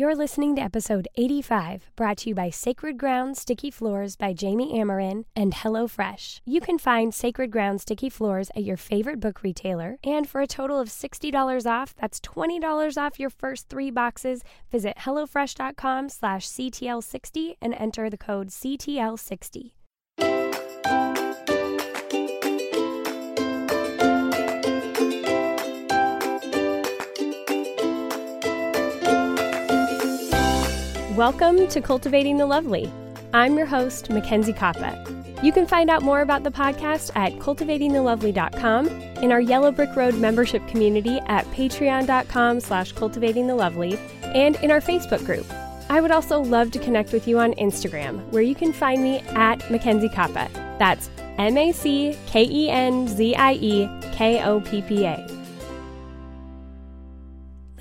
You're listening to episode 85, brought to you by Sacred Ground Sticky Floors by Jami Amerine and HelloFresh. You can find Sacred Ground Sticky Floors at your favorite book retailer, and for a total of $60 off, that's $20 off your first three boxes. Visit HelloFresh.com slash CTL60 and enter the code CTL60. Welcome to Cultivating the Lovely. I'm your host, Mackenzie Koppa. You can find out more about the podcast at cultivatingthelovely.com, in our Yellow Brick Road membership community at patreon.com slash cultivatingthelovely, and in our Facebook group. I would also love to connect with you on Instagram, where you can find me at Mackenzie Koppa. That's M A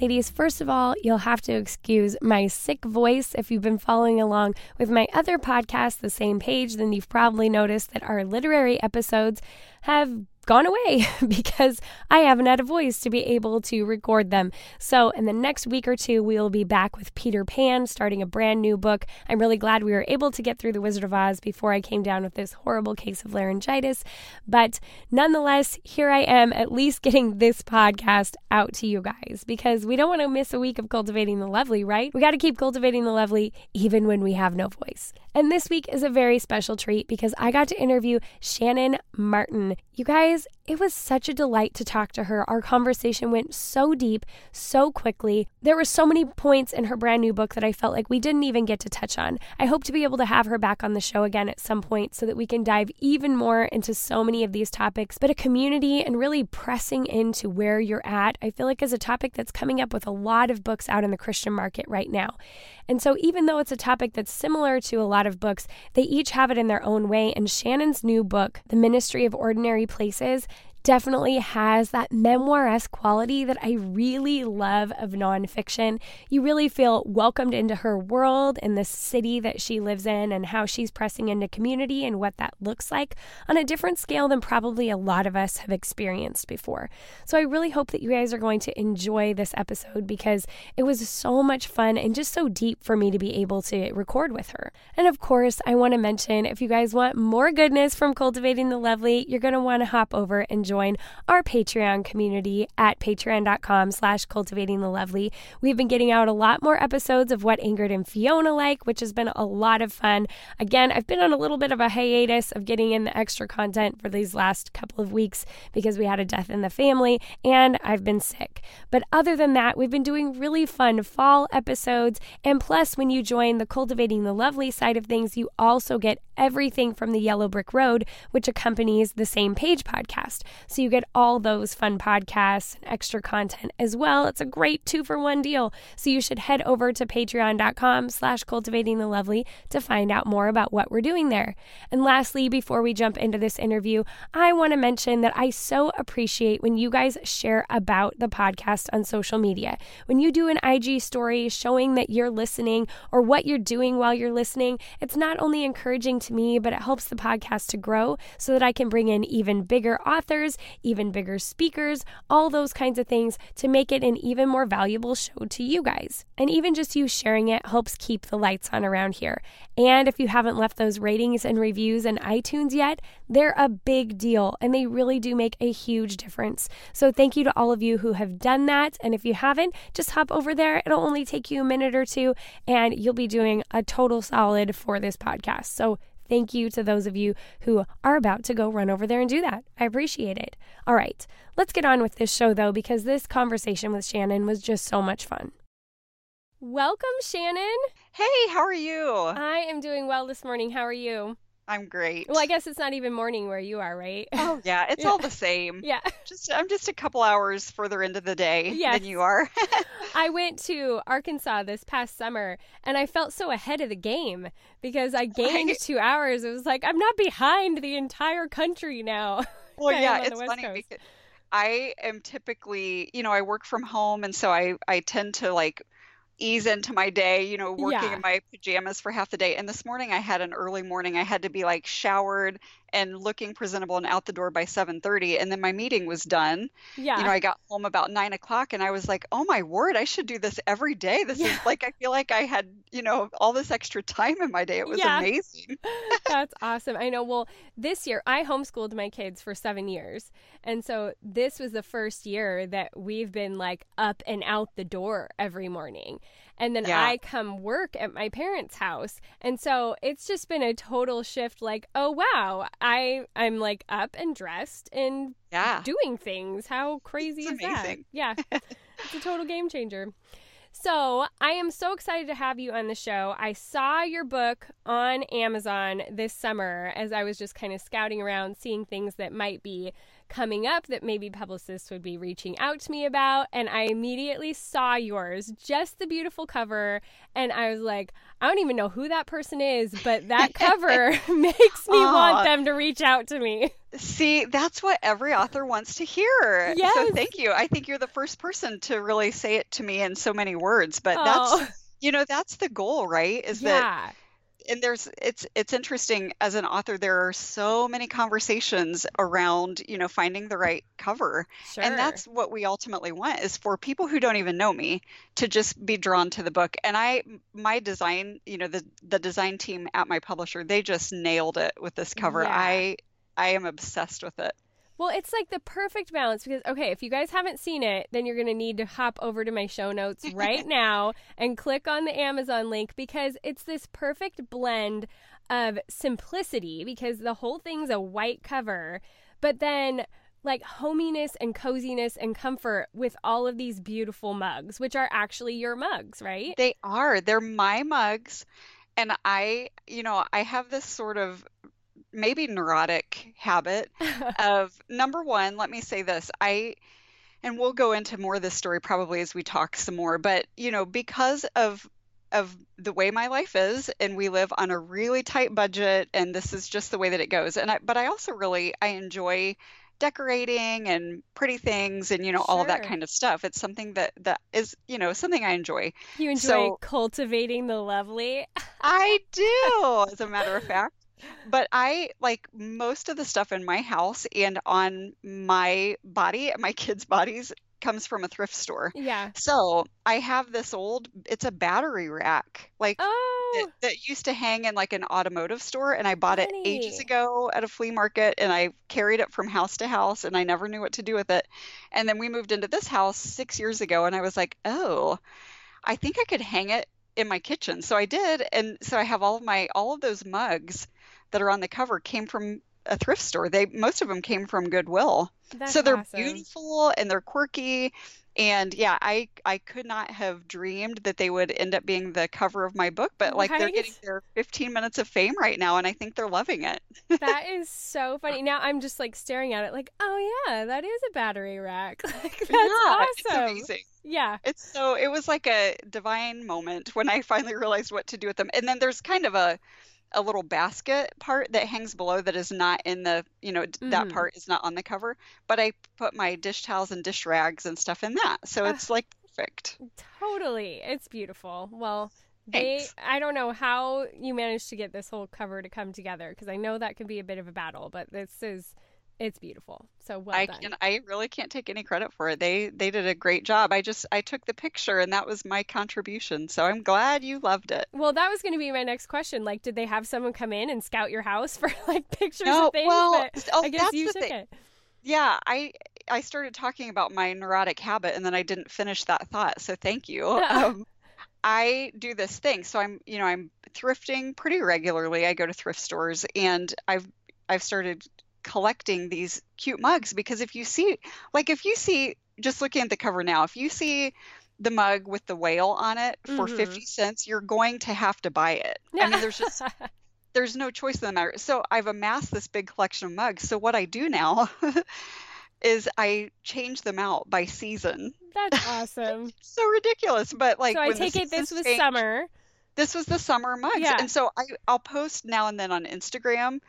Ladies, first of all, you'll have to excuse my sick voice. If you've been following along with my other podcast, The Same Page, then you've probably noticed that our literary episodes have gone away because I haven't had a voice to be able to record them. So, in the next week or two, we will be back with Peter Pan starting a brand new book. I'm really glad we were able to get through The Wizard of Oz before I came down with this horrible case of laryngitis. But nonetheless, here I am at least getting this podcast out to you guys because we don't want to miss a week of cultivating the lovely, right? We got to keep cultivating the lovely even when we have no voice. And this week is a very special treat because I got to interview Shannan Martin. You guys, it was such a delight to talk to her. Our conversation went so deep, so quickly. There were so many points in her brand new book that I felt like we didn't even get to touch on. I hope to be able to have her back on the show again at some point so that we can dive even more into so many of these topics. But a community and really pressing into where you're at, I feel like is a topic that's coming up with a lot of books out in the Christian market right now. And so, even though it's a topic that's similar to a lot of books, they each have it in their own way. And Shannan's new book, The Ministry of Ordinary Places, definitely has that memoir-esque quality that I really love of nonfiction. You really feel welcomed into her world and the city that she lives in and how she's pressing into community and what that looks like on a different scale than probably a lot of us have experienced before. So I really hope that you guys are going to enjoy this episode because it was so much fun and just so deep for me to be able to record with her. And of course, I want to mention if you guys want more goodness from Cultivating the Lovely, you're going to want to hop over and join our Patreon community at patreon.com slash cultivating the lovely. We've been getting out a lot more episodes of what Ingrid and Fiona like, which has been a lot of fun. Again, I've been on a little bit of a hiatus of getting in the extra content for these last couple of weeks because we had a death in the family and I've been sick. But other than that, we've been doing really fun fall episodes. And plus, when you join the Cultivating the Lovely side of things, you also get everything from the Yellow Brick Road, which accompanies the same page podcast. So you get all those fun podcasts and extra content as well. It's a great two for one deal. So you should head over to patreon.com slash cultivating the lovely to find out more about what we're doing there. And lastly, before we jump into this interview, I want to mention that I so appreciate when you guys share about the podcast on social media. When you do an IG story showing that you're listening or what you're doing while you're listening, it's not only encouraging to me, but it helps the podcast to grow so that I can bring in even bigger authors, even bigger speakers, all those kinds of things to make it an even more valuable show to you guys. And even just you sharing it helps keep the lights on around here. And if you haven't left those ratings and reviews in iTunes yet, they're a big deal and they really do make a huge difference. So thank you to all of you who have done that. And if you haven't, just hop over there. It'll only take you a minute or two and you'll be doing a total solid for this podcast. So Thank you to those of you who are about to go run over there and do that. I appreciate it. All right, let's get on with this show though, because this conversation with Shannan was just so much fun. Welcome, Shannan. Hey, how are you? I am doing well this morning. How are you? I'm great. Well, I guess it's not even morning where you are, right? Oh, yeah, it's yeah. all the same. Yeah. Just I'm just a couple hours further into the day yes. than you are. I went to Arkansas this past summer and I felt so ahead of the game because I gained 2 hours. It was like I'm not behind the entire country now. Well, yeah, it's funny Coast. because I am typically, you know, I work from home and so I I tend to like ease into my day, you know, working yeah. in my pajamas for half the day. And this morning I had an early morning. I had to be like showered and looking presentable and out the door by 7.30 and then my meeting was done. Yeah you know i got home about 9 o'clock and i was like oh my word i should do this every day. This yeah. is like i feel like i had you know all this extra time in my day. It was yeah. amazing. That's awesome. I know. Well this year i homeschooled my kids for seven years and so this was the first year that we've been like up and out the door every morning and then yeah. I come work at my parents' house. And so it's just been a total shift like, oh wow, I I'm like up and dressed and yeah. doing things. How crazy it's is amazing. that? Yeah. it's a total game changer. So, I am so excited to have you on the show. I saw your book on Amazon this summer as I was just kind of scouting around, seeing things that might be coming up that maybe publicists would be reaching out to me about. And I immediately saw yours, just the beautiful cover. And I was like, I don't even know who that person is, but that cover makes me Aww. want them to reach out to me. See, that's what every author wants to hear. Yes. So thank you. I think you're the first person to really say it to me in so many words, but that's you know, that's the goal, right? Is yeah. that and there's it's it's interesting as an author there are so many conversations around you know finding the right cover sure. and that's what we ultimately want is for people who don't even know me to just be drawn to the book and i my design you know the the design team at my publisher they just nailed it with this cover yeah. i i am obsessed with it well, it's like the perfect balance because, okay, if you guys haven't seen it, then you're going to need to hop over to my show notes right now and click on the Amazon link because it's this perfect blend of simplicity because the whole thing's a white cover, but then like hominess and coziness and comfort with all of these beautiful mugs, which are actually your mugs, right? They are. They're my mugs. And I, you know, I have this sort of maybe neurotic habit of number one, let me say this. I and we'll go into more of this story probably as we talk some more, but you know, because of of the way my life is and we live on a really tight budget and this is just the way that it goes. And I but I also really I enjoy decorating and pretty things and you know sure. all of that kind of stuff it's something that that is you know something i enjoy you enjoy so, cultivating the lovely i do as a matter of fact but I like most of the stuff in my house and on my body, my kids' bodies comes from a thrift store. Yeah. So I have this old, it's a battery rack, like oh. that, that, used to hang in like an automotive store. And I bought Funny. it ages ago at a flea market and I carried it from house to house and I never knew what to do with it. And then we moved into this house six years ago and I was like, oh, I think I could hang it in my kitchen. So I did. And so I have all of my, all of those mugs that are on the cover came from a thrift store. They most of them came from Goodwill. That's so they're awesome. beautiful and they're quirky. And yeah, I I could not have dreamed that they would end up being the cover of my book, but like right? they're getting their 15 minutes of fame right now and I think they're loving it. that is so funny. Now I'm just like staring at it like, "Oh yeah, that is a battery rack." Like that's yeah, awesome. It's amazing. Yeah. It's so it was like a divine moment when I finally realized what to do with them. And then there's kind of a a little basket part that hangs below that is not in the you know mm. that part is not on the cover but i put my dish towels and dish rags and stuff in that. So it's like perfect. Totally. It's beautiful. Well they i don't know how you managed to get this whole cover to come together because i know that can be a bit of a battle but this is it's beautiful. So well I done. can I really can't take any credit for it. They they did a great job. I just I took the picture and that was my contribution. So I'm glad you loved it. Well, that was going to be my next question. Like, did they have someone come in and scout your house for like pictures no, of things? Well, oh, I guess you took thing. it. Yeah, I I started talking about my neurotic habit and then I didn't finish that thought. So thank you. um, I do this thing. So I'm, you know, I'm thrifting pretty regularly. I go to thrift stores and I've I've started collecting these cute mugs because if you see like if you see just looking at the cover now if you see the mug with the whale on it for mm-hmm. 50 cents you're going to have to buy it. Yeah. i mean there's just there's no choice in the matter. So i've amassed this big collection of mugs. So what i do now is i change them out by season. That's awesome. So ridiculous but like so i take it this was changed, summer. this was the summer mugs. Yeah. and so I, i'll post now and then on instagram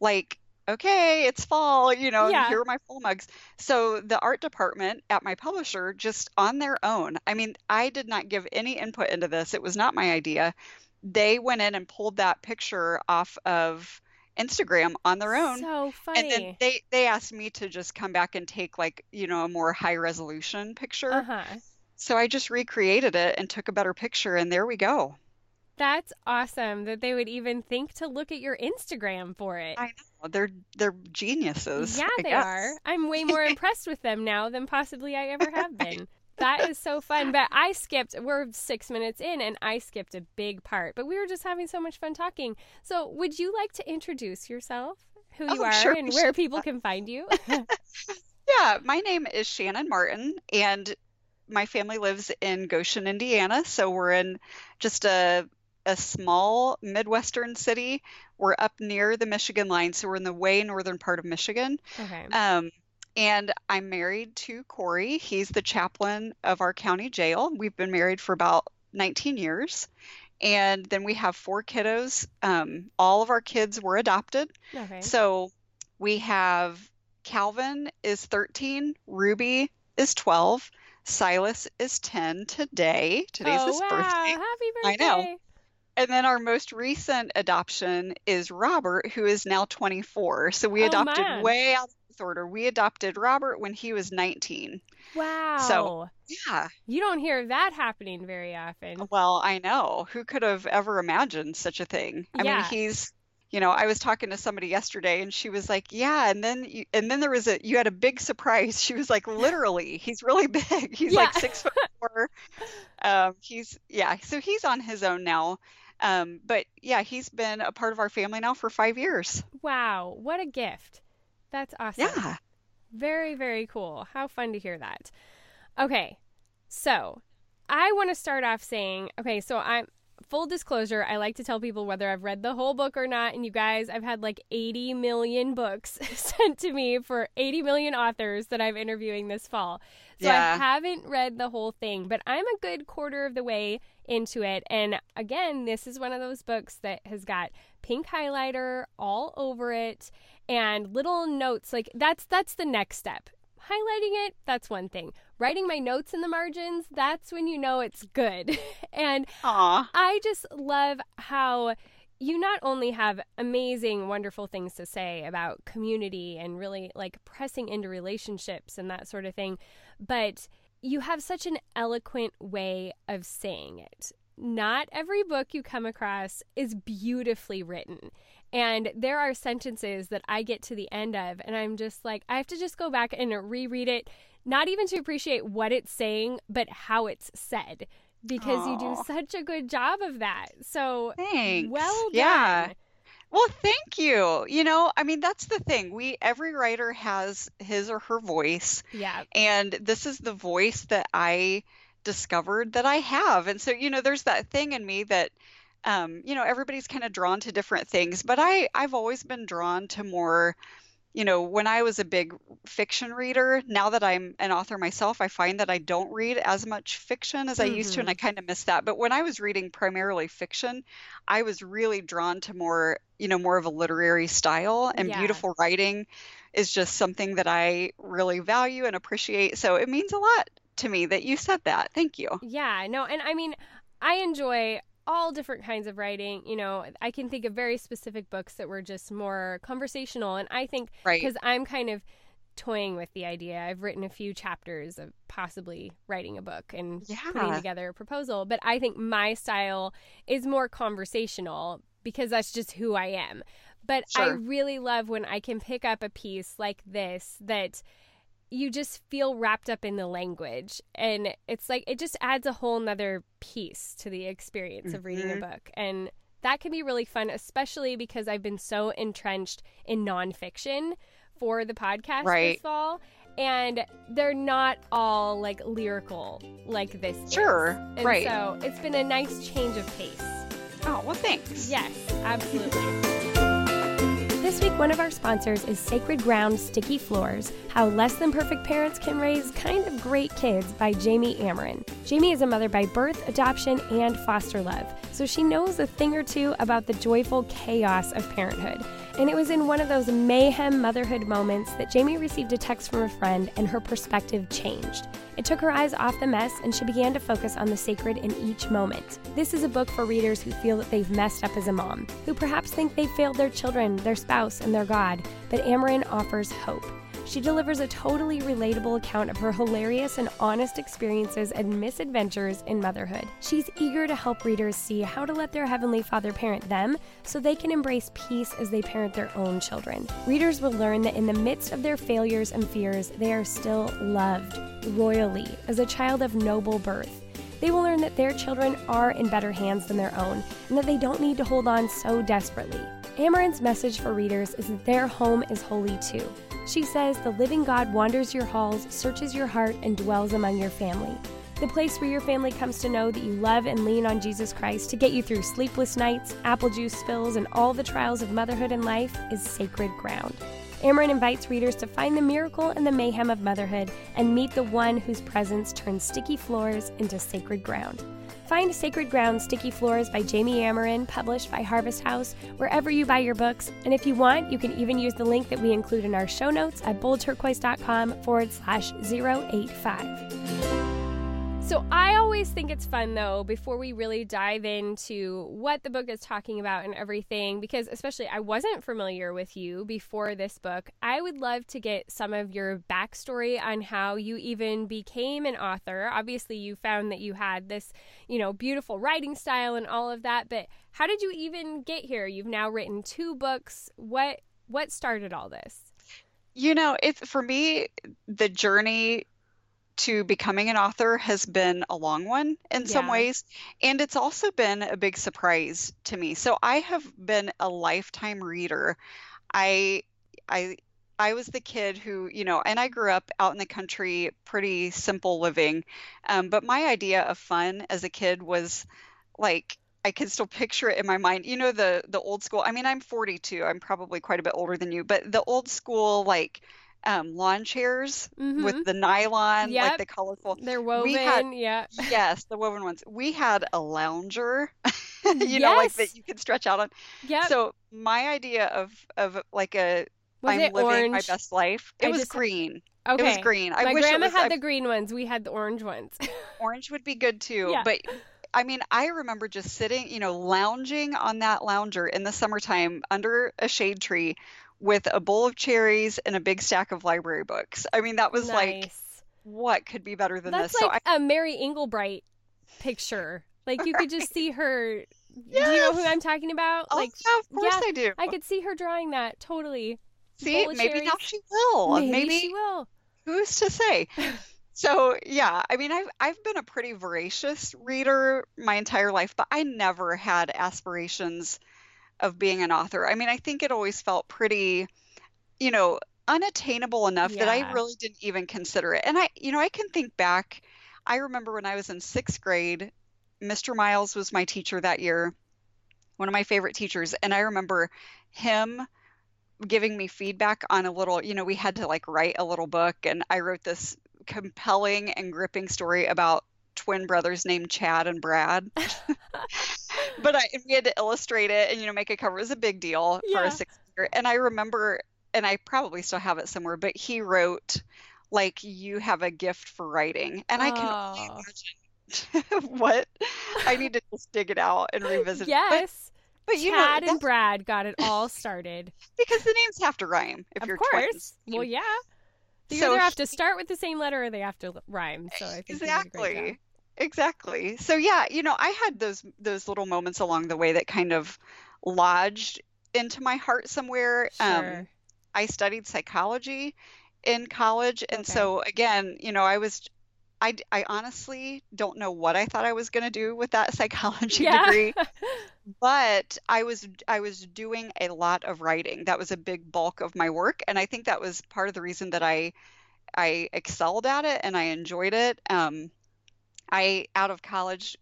like okay, it's fall, you know, yeah. here are my fall mugs. So the art department at my publisher just on their own. I mean, I did not give any input into this. It was not my idea. They went in and pulled that picture off of Instagram on their own. So funny. And then they they asked me to just come back and take like, you know, a more high resolution picture. uh-huh. So I just recreated it and took a better picture and there we go. That's awesome that they would even think to look at your Instagram for it. I know. They're they're geniuses. Yeah, I they guess. are. I'm way more impressed with them now than possibly I ever have been. That is so fun. But I skipped, we're six minutes in, and I skipped a big part. But we were just having so much fun talking. So, would you like to introduce yourself, who you Oh, are, sure, and sure. where people uh, can find you? Yeah, my name is Shannan Martin, and my family lives in Goshen, Indiana. So we're in just a a small Midwestern city. We're up near the Michigan line, so we're in the way northern part of Michigan. okay. Um, and I'm married to Corey. He's the chaplain of our county jail. We've been married for about 19 years. And then we have four kiddos. Um, all of our kids were adopted. Okay. So we have Calvin is 13, Ruby is 12, Silas is 10 today. Today's oh, his wow. birthday. Happy I know. And then our most recent adoption is Robert, who is now 24. So we Oh, adopted man. way out of order. We adopted Robert when he was 19. Wow. So, yeah. you don't hear that happening very often. Well, I know. Who could have ever imagined such a thing? I Yeah. mean, he's, you know, I was talking to somebody yesterday and she was like, "Yeah, and then you, and then there was a you had a big surprise." She was like, "Literally, he's really big. He's like 6 foot 4." Um, he's yeah, so he's on his own now. Um, but yeah, he's been a part of our family now for 5 years. Wow. What a gift. That's awesome. Yeah. Very, very cool. How fun to hear that. Okay, so I want to start off saying, okay, so I'm full disclosure, I like to tell people whether I've read the whole book or not. And you guys, I've had like 80 million books sent to me for 80 million authors that I'm interviewing this fall. So I haven't read the whole thing, but I'm a good quarter of the way into it. And again, this is one of those books that has got pink highlighter all over it and little notes like that's that's the next step highlighting it that's one thing writing my notes in the margins that's when you know it's good and Aw. i just love how you not only have amazing wonderful things to say about community and really like pressing into relationships and that sort of thing but you have such an eloquent way of saying it not every book you come across is beautifully written. And there are sentences that I get to the end of, and I'm just like, I have to just go back and reread it, not even to appreciate what it's saying, but how it's said, because you do such a good job of that. So, Thanks. well done. Yeah. Well, thank you. You know, I mean, that's the thing. We every writer has his or her voice, Yeah. and this is the voice that I discovered that I have. And so, you know, there's that thing in me that um, you know, everybody's kind of drawn to different things, but I I've always been drawn to more you know, when I was a big fiction reader, now that I'm an author myself, I find that I don't read as much fiction as I used to, and I kind of miss that. But when I was reading primarily fiction, I was really drawn to more, you know, more of a literary style, and Yeah. beautiful writing is just something that I really value and appreciate. So it means a lot to me that you said that. Thank you. Yeah, no, and I mean, I enjoy all different kinds of writing. You know, I can think of very specific books that were just more conversational, and I think Right. because I'm kind of toying with the idea. I've written a few chapters of possibly writing a book and putting together a proposal, but I think my style is more conversational because that's just who I am. But I really love when I can pick up a piece like this that you just feel wrapped up in the language and it's like it just adds a whole nother piece to the experience of reading a Mhm. book and that can be really fun especially because i've been so entrenched in nonfiction for the podcast Right. this fall and they're not all like lyrical like this is. Sure. and Right. so it's been a nice change of pace Oh, well, thanks. yes absolutely this week, one of our sponsors is Sacred Ground Sticky Floors How Less Than Perfect Parents Can Raise Kind of Great Kids by Jami Amerine. Jami is a mother by birth, adoption, and foster love. so she knows a thing or two about the joyful chaos of parenthood. And it was in one of those mayhem motherhood moments that Jami received a text from a friend and her perspective changed. It took her eyes off the mess and she began to focus on the sacred in each moment. This is a book for readers who feel that they've messed up as a mom, who perhaps think they've failed their children, their spouse, and their God, but Amerine offers hope. She delivers a totally relatable account of her hilarious and honest experiences and misadventures in motherhood. She's eager to help readers see how to let their Heavenly Father parent them so they can embrace peace as they parent their own children. Readers will learn that in the midst of their failures and fears, they are still loved royally as a child of noble birth. They will learn that their children are in better hands than their own and that they don't need to hold on so desperately. Amerine's message for readers is that their home is holy too. She says the living God wanders your halls, searches your heart, and dwells among your family. The place where your family comes to know that you love and lean on Jesus Christ to get you through sleepless nights, apple juice spills, and all the trials of motherhood and life is sacred ground. Amerine invites readers to find the miracle and the mayhem of motherhood and meet the one whose presence turns sticky floors into sacred ground. Find Sacred Ground Sticky Floors by Jami Amerine, published by Harvest House, wherever you buy your books. And if you want, you can even use the link that we include in our show notes at boldturquoise.com forward slash 085. So I always think it's fun though before we really dive into what the book is talking about and everything because especially I wasn't familiar with you before this book. I would love to get some of your backstory on how you even became an author. Obviously you found that you had this, you know, beautiful writing style and all of that, but how did you even get here? You've now written two books. What what started all this? You know, it's for me the journey to becoming an author has been a long one in yeah. some ways and it's also been a big surprise to me so i have been a lifetime reader i i I was the kid who, you know, and I grew up out in the country, pretty simple living. Um, but my idea of fun as a kid was like I can still picture it in my mind. You know the the old school. I mean, I'm 42. I'm probably quite a bit older than you, but the old school like um, lawn chairs mm-hmm. with the nylon, yep. like the colorful. They're woven, had, yeah. Yes, the woven ones. We had a lounger, you yes. know, like that you could stretch out on. Yeah. So my idea of of like a I'm living orange? my best life. It I was just, green. Okay. It was green. I my grandma was, had I, the green ones. We had the orange ones. orange would be good too. Yeah. But I mean, I remember just sitting, you know, lounging on that lounger in the summertime under a shade tree with a bowl of cherries and a big stack of library books. I mean, that was nice. like, what could be better than That's this? Like so I, a Mary Engelbreit picture. Like you right. could just see her. Yes. Do you know who I'm talking about? Oh, like, yeah, of course yeah, I do. I could see her drawing that totally. See, maybe cherries. now she will. Maybe, maybe she will. Who's to say? so yeah, I mean, I've I've been a pretty voracious reader my entire life, but I never had aspirations of being an author. I mean, I think it always felt pretty, you know, unattainable enough yeah. that I really didn't even consider it. And I, you know, I can think back. I remember when I was in sixth grade, Mr. Miles was my teacher that year, one of my favorite teachers. And I remember him giving me feedback on a little, you know, we had to like write a little book. And I wrote this compelling and gripping story about twin brothers named Chad and Brad. but I, we had to illustrate it and you know make a cover. It was a big deal yeah. for a sixth grader. And I remember, and I probably still have it somewhere, but he wrote like you have a gift for writing, and oh. I can only oh. imagine what I need to just dig it out and revisit. Yes. But, but you Chad know, and Brad got it all started because the names have to rhyme if of you're course. twins. Well, yeah. They so either have to start with the same letter or they have to rhyme. So I think exactly. Exactly. So yeah, you know, I had those those little moments along the way that kind of lodged into my heart somewhere. Um, sure. Um, I studied psychology in college, and okay. so again, you know, I was I, I honestly don't know what I thought I was going to do with that psychology yeah. degree, but I was I was doing a lot of writing. That was a big bulk of my work, and I think that was part of the reason that I I excelled at it and I enjoyed it. Um, I, out of college,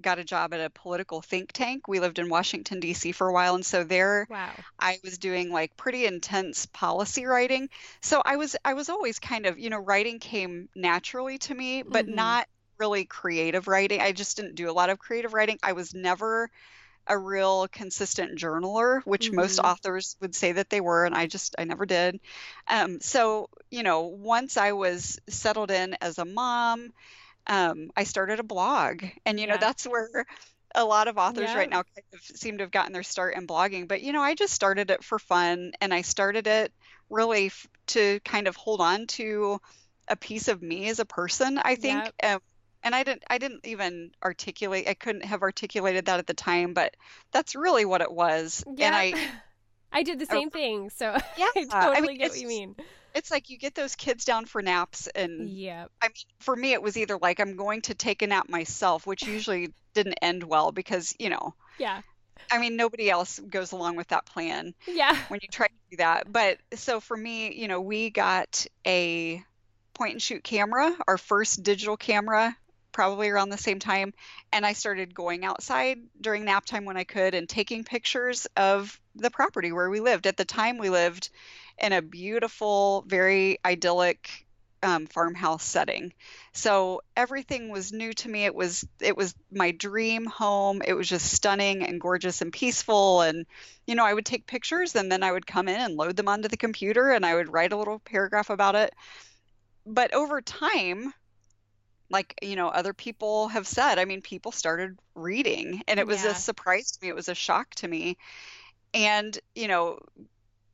got a job at a political think tank. We lived in Washington D.C. for a while, and so there, wow. I was doing like pretty intense policy writing. So I was I was always kind of you know writing came naturally to me, but mm-hmm. not really creative writing. I just didn't do a lot of creative writing. I was never a real consistent journaler, which most Mm-hmm. authors would say that they were, and I just I never did. Um, so you know, once I was settled in as a mom, um, I started a blog, and you know that's where a lot of authors Yeah. right now kind of seem to have gotten their start in blogging. But you know, I just started it for fun, and I started it really f- to kind of hold on to a piece of me as a person, I think. Yep. Um, and I didn't I didn't even articulate I couldn't have articulated that at the time, but that's really what it was. And Yeah. I I did the Oh. same thing, so yeah, I I totally mean get what you mean. It's like you get those kids down for naps and Yeah. I mean for me it was either like I'm going to take a nap myself, which usually didn't end well because, you know, Yeah. I mean nobody else goes along with that plan. Yeah. when you try to do that. But so for me, you know, we got a point and shoot camera, our first digital camera, probably around the same time. And I started going outside during nap time when I could and taking pictures of the property where we lived. At the time, we lived in a beautiful, very idyllic um, farmhouse setting. So everything was new to me. It was it was my dream home. It was just stunning and gorgeous and peaceful. And you know, I would take pictures and then I would come in and load them onto the computer and I would write a little paragraph about it. But over time, like, you know, other people have said, I mean, people started reading and it was Yeah. a surprise to me. It was a shock to me. And, you know,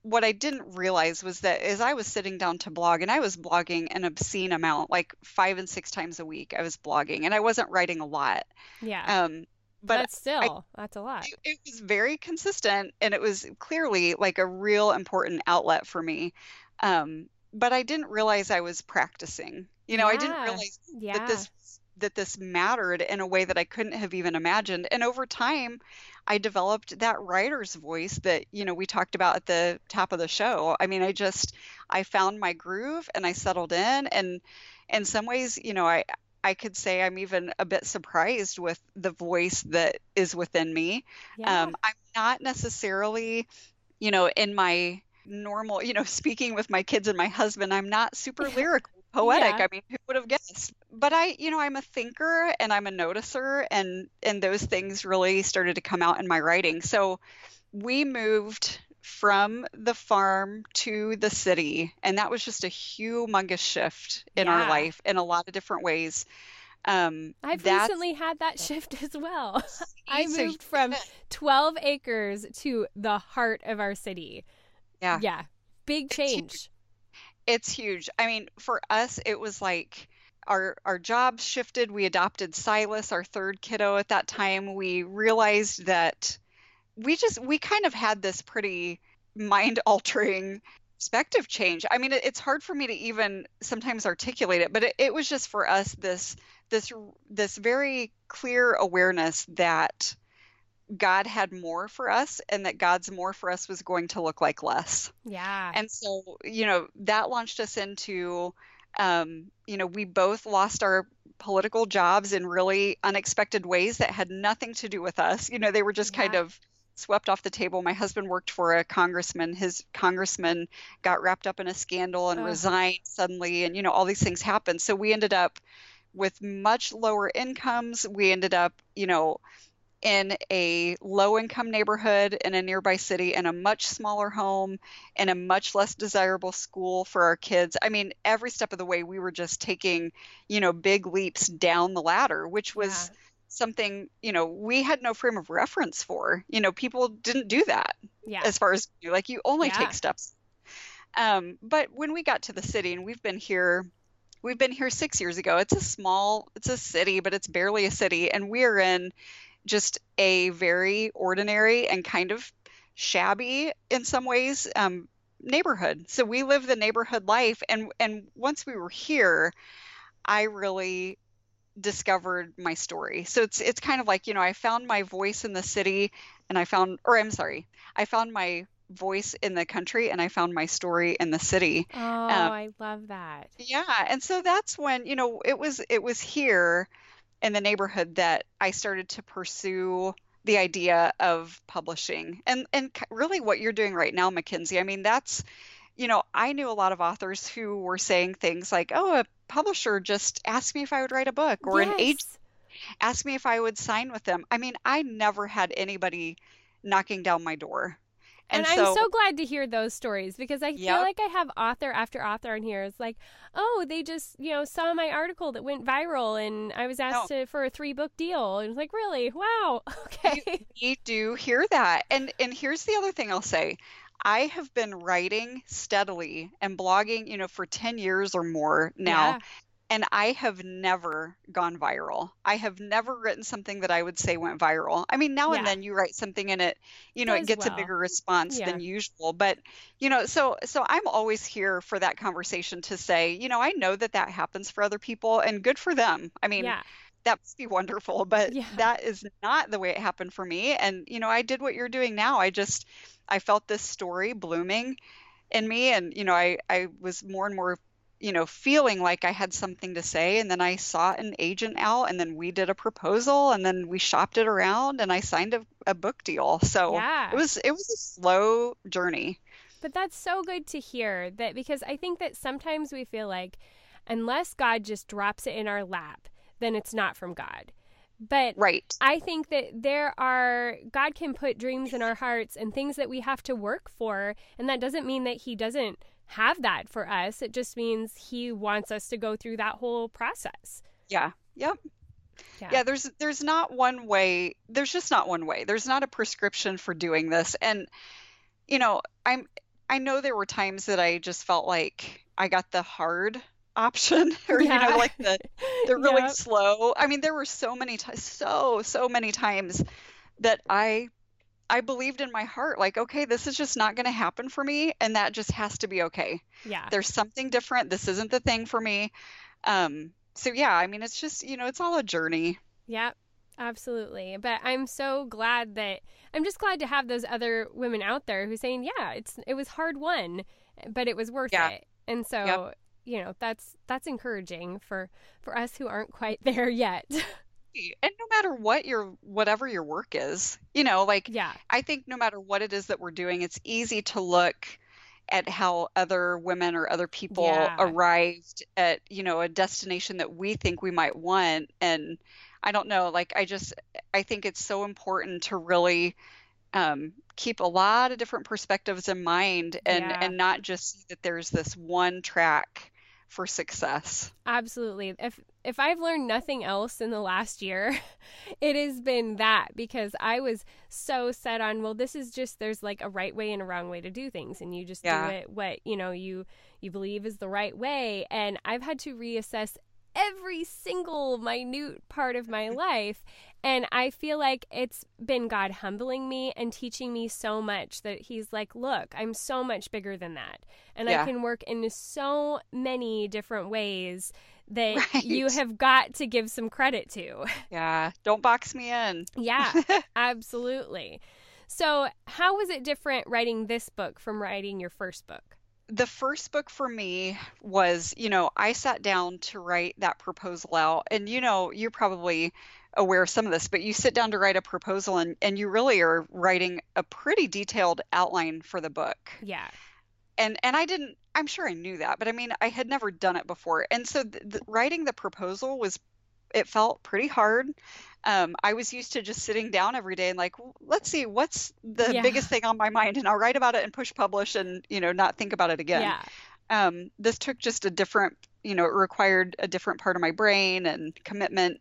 what I didn't realize was that as I was sitting down to blog, and I was blogging an obscene amount, like five and six times a week, I was blogging, and I wasn't writing a lot. Yeah. Um, but But still, that's a lot. it, it was very consistent and it was clearly like a real important outlet for me. Um, but I didn't realize I was practicing. You know, I didn't Yeah. realize Yeah. that this that this mattered in a way that I couldn't have even imagined. And over time, I developed that writer's voice that, you know, we talked about at the top of the show. I mean, I just I found my groove and I settled in and in some ways, you know, I I could say I'm even a bit surprised with the voice that is within me. yeah. Um, I'm not necessarily, you know, in my normal, you know, speaking with my kids and my husband, I'm not super lyrical, poetic. Yeah. I mean, who would have guessed? But I, you know, I'm a thinker and I'm a noticer and and those things really started to come out in my writing. So we moved from the farm to the city and that was just a humongous shift in our life in a lot of different ways. Um, I've recently had that shift as well. I moved from 12 acres to the heart of our city. Yeah. Yeah. Big change. It's huge. I mean, for us, it was like our our jobs shifted. We adopted Silas, our third kiddo at that time. We realized that we just we kind of had this pretty mind altering perspective change. I mean, it, it's hard for me to even sometimes articulate it, but it, it was just for us this this this very clear awareness that God had more for us and that God's more for us was going to look like less. Yeah. And so, you know, that launched us into, um, you know, we both lost our political jobs in really unexpected ways that had nothing to do with us. You know, they were just kind of swept off the table. My husband worked for a congressman. His congressman got wrapped up in a scandal and resigned suddenly. And, you know, all these things happened. So we ended up with much lower incomes. We ended up, you know, in a low income neighborhood in a nearby city in a much smaller home in a much less desirable school for our kids. I mean, every step of the way we were just taking, you know, big leaps down the ladder, which was Yeah. something, you know, we had no frame of reference for. You know, people didn't do that Yeah. as far as like you only Yeah. take steps. Um, but when we got to the city and we've been here we've been here 6 years ago. It's a small it's a city, but it's barely a city and we're in just a very ordinary and kind of shabby in some ways um, neighborhood. So we live the neighborhood life, and and once we were here, I really discovered my story. So it's it's kind of like you know I found my voice in the city, and I found or I'm sorry, I found my voice in the country, and I found my story in the city. Oh, Um, I love that. yeah, and so that's when, you know, it was it was here in the neighborhood that I started to pursue the idea of publishing. And and really what you're doing right now, Mackenzie, I mean, that's you know, I knew a lot of authors who were saying things like, "Oh, a publisher just asked me if I would write a book," or an agent Yes. asked me if I would sign with them. I mean, I never had anybody knocking down my door. And And I'm so, so glad to hear those stories because I feel like I have author after author on here. It's like, oh, they just, you know, saw my article that went viral and I was no, asked oh. to, for a three book deal. And it's like, really? Wow. you Okay. you do hear that. And and here's the other thing I'll say. I have been writing steadily and blogging, you know, for 10 years or more now, Yeah. And I have never gone viral. I have never written something that I would say went viral. I mean, now and then you write something and it, you know, it Does gets a bigger response Yeah. than usual, but you know, so so I'm always here for that conversation to say, you know, I know that that happens for other people and good for them. I mean, Yeah. that must be wonderful, but Yeah. that is not the way it happened for me. And, you know, I did what you're doing now. I just, I felt this story blooming in me. And, you know, I, I was more and more, you know, feeling like I had something to say. And then I sought an agent out and then we did a proposal and then we shopped it around and I signed a, a book deal. So yeah. it was, it was a slow journey. But that's so good to hear that because I think that sometimes we feel like unless God just drops it in our lap, then it's not from God. But Right. I think that there are, God can put dreams in our hearts and things that we have to work for. And that doesn't mean that He doesn't have that for us. It just means He wants us to go through that whole process. Yeah. Yep. Yeah. Yeah, there's there's not one way. There's just not one way. There's not a prescription for doing this. And you know, I'm I know there were times that I just felt like I got the hard option or you know like the the really Yep. slow. I mean, there were so many times so so many times that I I believed in my heart like okay, this is just not going to happen for me and that just has to be okay. Yeah. There's something different. This isn't the thing for me. Um so yeah, I mean, it's just, you know, it's all a journey. Yeah, absolutely. But I'm so glad that I'm just glad to have those other women out there who's saying, yeah, it's it was hard won, but it was worth Yeah. it. And so, Yep. you know, that's that's encouraging for for us who aren't quite there yet. And no matter what your whatever your work is, you know, like yeah. I think no matter what it is that we're doing, it's easy to look at how other women or other people Yeah. arrived at, you know, a destination that we think we might want. And I don't know, like I just I think it's so important to really um, keep a lot of different perspectives in mind and Yeah. and not just see that there's this one track for success. Absolutely. If if I've learned nothing else in the last year, it has been that because I was so set on, well, this is just there's like a right way and a wrong way to do things and you just Yeah. do it what, you know, you you believe is the right way and I've had to reassess every single minute part of my life and I feel like it's been God humbling me and teaching me so much that He's like, look, I'm so much bigger than that. And I can work in so many different ways that you have got to give some credit to. Yeah, don't box me in. yeah, absolutely. So, how was it different writing this book from writing your first book? The first book for me was, you know, I sat down to write that proposal out. And, you know, you're probably aware of some of this, but you sit down to write a proposal and, and you really are writing a pretty detailed outline for the book. Yeah. And and I didn't I'm sure I knew that, but I mean, I had never done it before. And so the, the, writing the proposal was it felt pretty hard. Um, I was used to just sitting down every day and like, let's see, what's the Yeah. biggest thing on my mind, and I'll write about it and push publish, and you know, not think about it again Yeah. um, this took just a different, you know, it required a different part of my brain and commitment.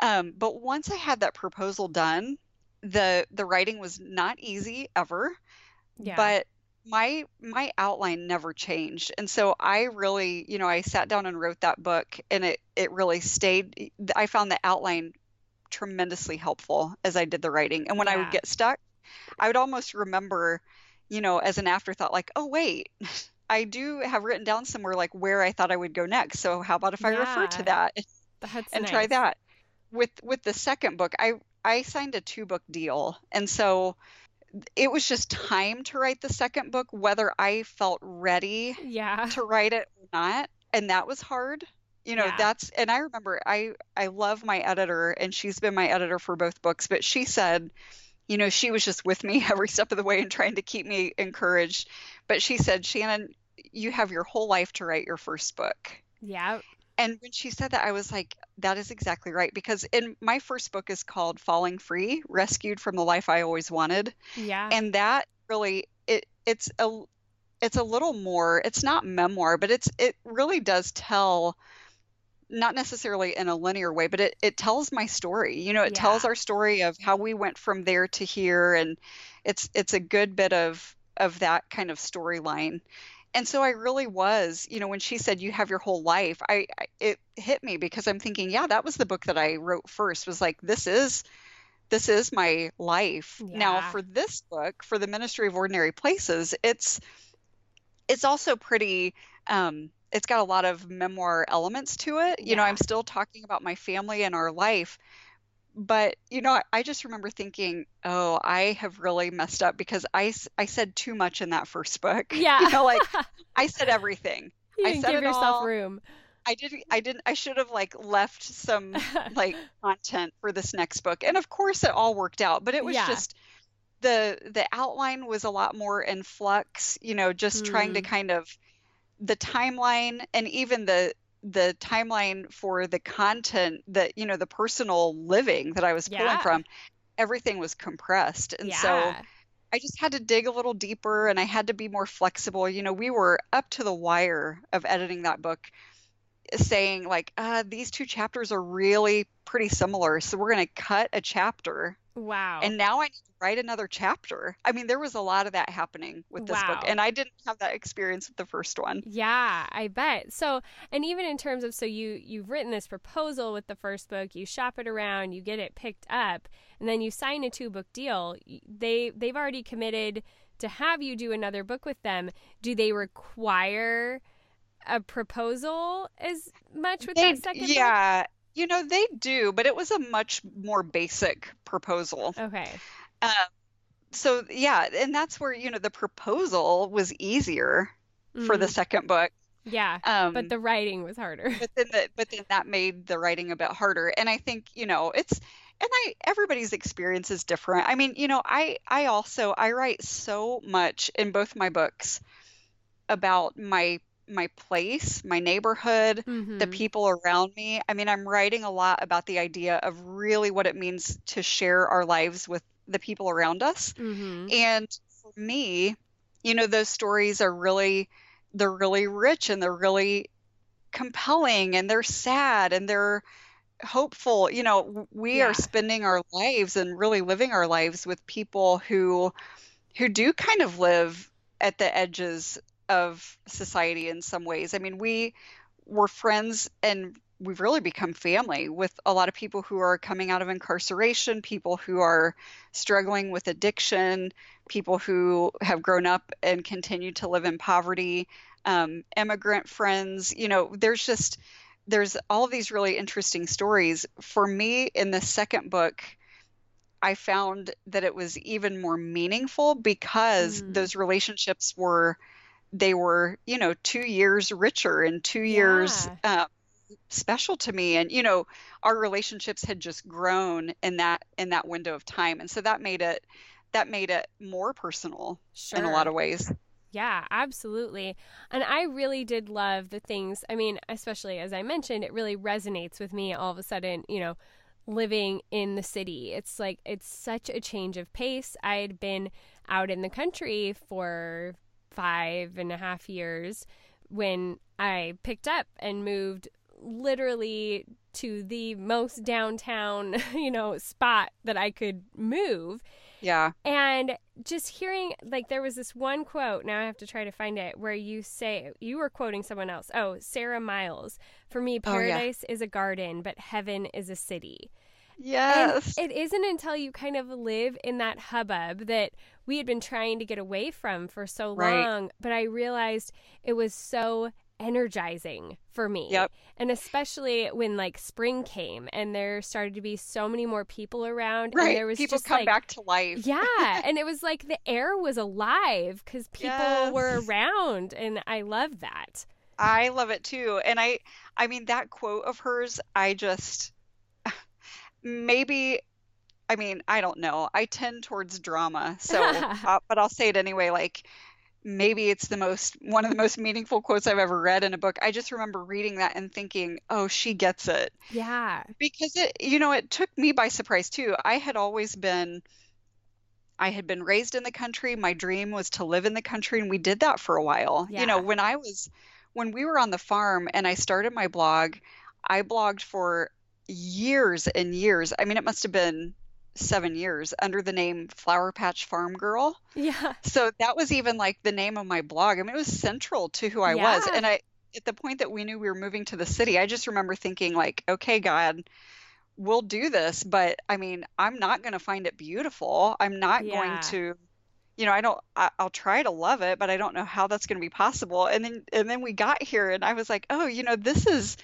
Um, but once I had that proposal done, the the writing was not easy ever, Yeah. but my my outline never changed. And so I really, you know, I sat down and wrote that book and it it really stayed I found the outline tremendously helpful as I did the writing. And when I would get stuck, I would almost remember, you know, as an afterthought, like, oh, wait, I do have written down somewhere like where I thought I would go next. So how about if I refer to that That's and try that? With with the second book, I I signed a two book deal. And so it was just time to write the second book, whether I felt ready Yeah. to write it or not. And that was hard. You know, Yeah. that's and I remember I I love my editor and she's been my editor for both books, but she said, you know, she was just with me every step of the way and trying to keep me encouraged. But she said, Shannan, you have your whole life to write your first book. Yeah. And when she said that, I was like, that is exactly right. Because in my first book is called Falling Free, Rescued from the Life I Always Wanted. Yeah. And that really it it's a it's a little more it's not memoir, but it's it really does tell not necessarily in a linear way, but it, it tells my story. You know, it Yeah. tells our story of how we went from there to here and it's it's a good bit of of that kind of storyline. And so I really was, you know, when she said you have your whole life, I, I it hit me because I'm thinking, yeah, that was the book that I wrote first was like this is this is my life. Now for this book, for the Ministry of Ordinary Places, it's it's also pretty um it's got a lot of memoir elements to it. You know, I'm still talking about my family and our life, but you know, I, I just remember thinking, "Oh, I have really messed up because I, I said too much in that first book." Yeah. You know, like I said everything. you I said give yourself all. room. I didn't I didn't I should have like left some like content for this next book. And of course it all worked out, but it was Yeah. just the the outline was a lot more in flux, you know, just trying to Mm. kind of the timeline and even the the timeline for the content that, you know, the personal living that I was pulling from, everything was compressed. And so. I just had to dig a little deeper and I had to be more flexible. You know, we were up to the wire of editing that book, saying, like, uh, these two chapters are really pretty similar. So we're going to cut a chapter. Wow. And now I need to write another chapter. I mean, there was a lot of that happening with this book. And I didn't have that experience with the first one. Yeah, I bet. So, and even in terms of so you you've written this proposal with the first book, you shop it around, you get it picked up, and then you sign a two book deal. They they've already committed to have you do another book with them. Do they require a proposal as much with They, that second yeah, you know, they do, but it was a much more basic proposal. Okay. Um, so yeah, and that's where, you know, the proposal was easier for the Mhm. second book. Yeah, Um, but the writing was harder. but then the, but then that made the writing a bit harder. And I think, you know, it's and I everybody's experience is different. I mean, you know, I I also I write so much in both my books about my my place, my neighborhood, the Mhm. people around me. I mean, I'm writing a lot about the idea of really what it means to share our lives with the people around us. Mhm. And for me, you know, those stories are really, they're really rich and they're really compelling and they're sad and they're hopeful. You know, we Yeah. are spending our lives and really living our lives with people who who do kind of live at the edges of society in some ways. I mean, we were friends and we've really become family with a lot of people who are coming out of incarceration, people who are struggling with addiction, people who have grown up and continue to live in poverty, um, immigrant friends. You know, there's just there's all of these really interesting stories. For me, in the second book, I found that it was even more meaningful because Mm. those relationships were they were you know two years richer and two years uh, special to me and you know our relationships had just grown in that in that window of time and so that made it that made it more personal in a lot of ways Yeah, absolutely. And I really did love the things. I mean, especially as I mentioned, it really resonates with me all of a sudden, you know, living in the city. It's like, it's such a change of pace. I had been out in the country for five and a half years when I picked up and moved literally to the most downtown, you know, spot that I could move. yeah And just hearing, like, there was this one quote, now I have to try to find it, where you say, you were quoting someone else. Oh, Sara Miles. For me, Oh, yeah. paradise is a garden, but heaven is a city. Yes And it isn't until you kind of live in that hubbub that we had been trying to get away from for so Right. long, but I realized it was so energizing for me. Yep. And especially when like spring came and there started to be so many more people around and right there was people just come like back to life yeah, and it was like the air was alive because people were around, and I love that. I love it too. And I I mean that quote of hers, I just maybe I mean, I don't know. I tend towards drama. So, uh, but I'll say it anyway. Like, maybe it's the most one of the most meaningful quotes I've ever read in a book. I just remember reading that and thinking, "Oh, she gets it." Yeah. Because it, you know, it took me by surprise too. I had always been I had been raised in the country. My dream was to live in the country and we did that for a while. Yeah. You know, when I was when we were on the farm and I started my blog, I blogged for years and years. I mean, it must have been seven years under the name Flower Patch Farm Girl. Yeah. So that was even like the name of my blog. I mean, it was central to who I was. Yeah. And I, at the point that we knew we were moving to the city, I just remember thinking, like, okay, God, we'll do this. But I mean, I'm not going to find it beautiful. I'm not Yeah. going to. You know, I don't. I, I'll try to love it, but I don't know how that's going to be possible. And then, and then we got here, and I was like, oh, you know, this is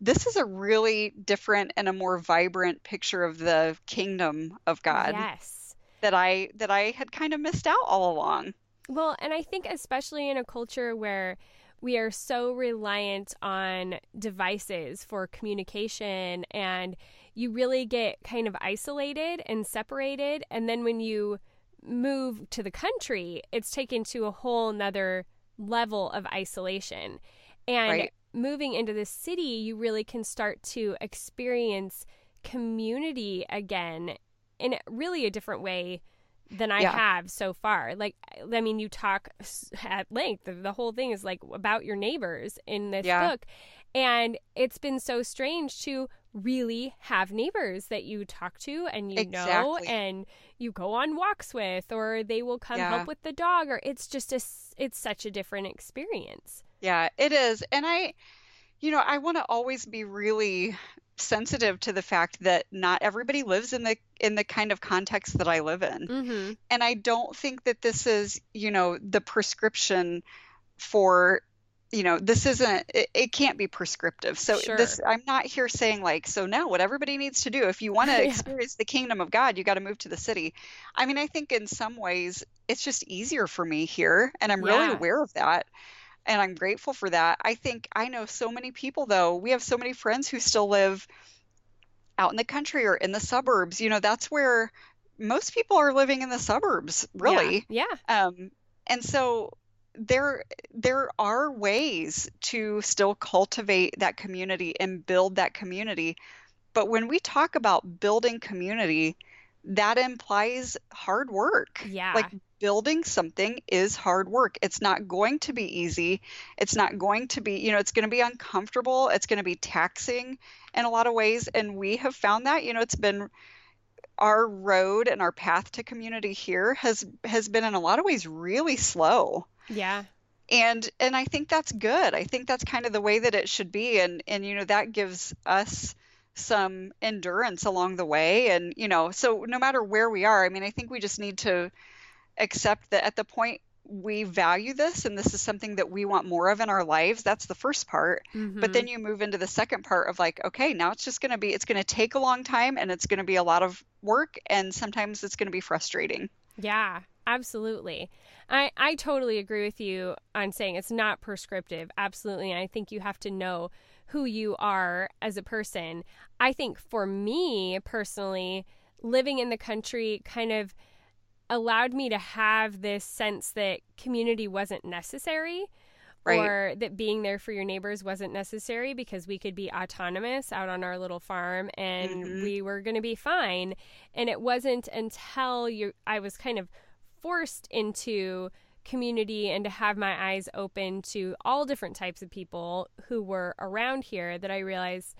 this is a really different and a more vibrant picture of the kingdom of God Yes. that I that I had kind of missed out all along. Well, and I think especially in a culture where we are so reliant on devices for communication and you really get kind of isolated and separated and then when you move to the country it's taken to a whole nother level of isolation and Right. Moving into the city you really can start to experience community again in really a different way than I Yeah. have so far. Like, I mean, you talk at length. The, the whole thing is like about your neighbors in this Yeah. book. And it's been so strange to really have neighbors that you talk to and you know and you go on walks with or they will come Yeah. help with the dog or it's just a it's such a different experience. Yeah, it is. And I, you know, I want to always be really sensitive to the fact that not everybody lives in the in the kind of context that I live in. Mhm. And I don't think that this is, you know, the prescription for you know this isn't it, it can't be prescriptive so Sure. this i'm not here saying like so now what everybody needs to do if you want to Yeah. experience the kingdom of god you got to move to the city i mean i think in some ways it's just easier for me here and i'm really aware of that and i'm grateful for that i think i know so many people though we have so many friends who still live out in the country or in the suburbs you know that's where most people are living in the suburbs really Yeah. yeah. um, and so there there are ways to still cultivate that community and build that community. But when we talk about building community, that implies hard work. Yeah. Like building something is hard work. It's not going to be easy. It's not going to be, you know, it's going to be uncomfortable. It's going to be taxing in a lot of ways. And we have found that, you know, it's been our road and our path to community here has has been in a lot of ways really slow yeah. and and i think that's good i think that's kind of the way that it should be and and you know that gives us some endurance along the way and you know so no matter where we are i mean i think we just need to accept that at the point we value this and this is something that we want more of in our lives that's the first part but Mhm. then you move into the second part of like okay now it's just going to be it's going to take a long time and it's going to be a lot of work and sometimes it's going to be frustrating Yeah, absolutely. I, I totally agree with you on saying it's not prescriptive. Absolutely. And I think you have to know who you are as a person. I think for me personally, living in the country kind of allowed me to have this sense that community wasn't necessary. Right. Or that being there for your neighbors wasn't necessary because we could be autonomous out on our little farm and Mhm. we were going to be fine. And it wasn't until you I was kind of forced into community and to have my eyes open to all different types of people who were around here that I realized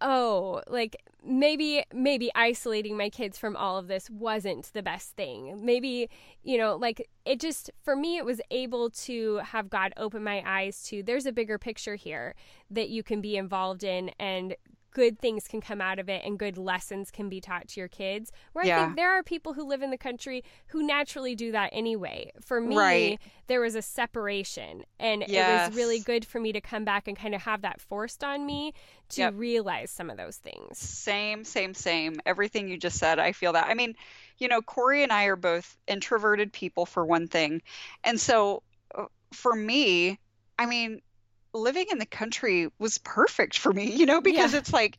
oh like maybe maybe isolating my kids from all of this wasn't the best thing. Maybe you know like it just for me it was able to have god open my eyes to there's a bigger picture here that you can be involved in and good things can come out of it and good lessons can be taught to your kids where i think there are people who live in the country who naturally do that anyway for me Right. there was a separation and it was really good for me to come back and kind of have that forced on me to Yep. realize some of those things Same, same, same. Everything you just said, I feel that. I mean, you know, Cory and I are both introverted people for one thing. And so uh, for me, I mean, living in the country was perfect for me, you know, because Yeah. it's like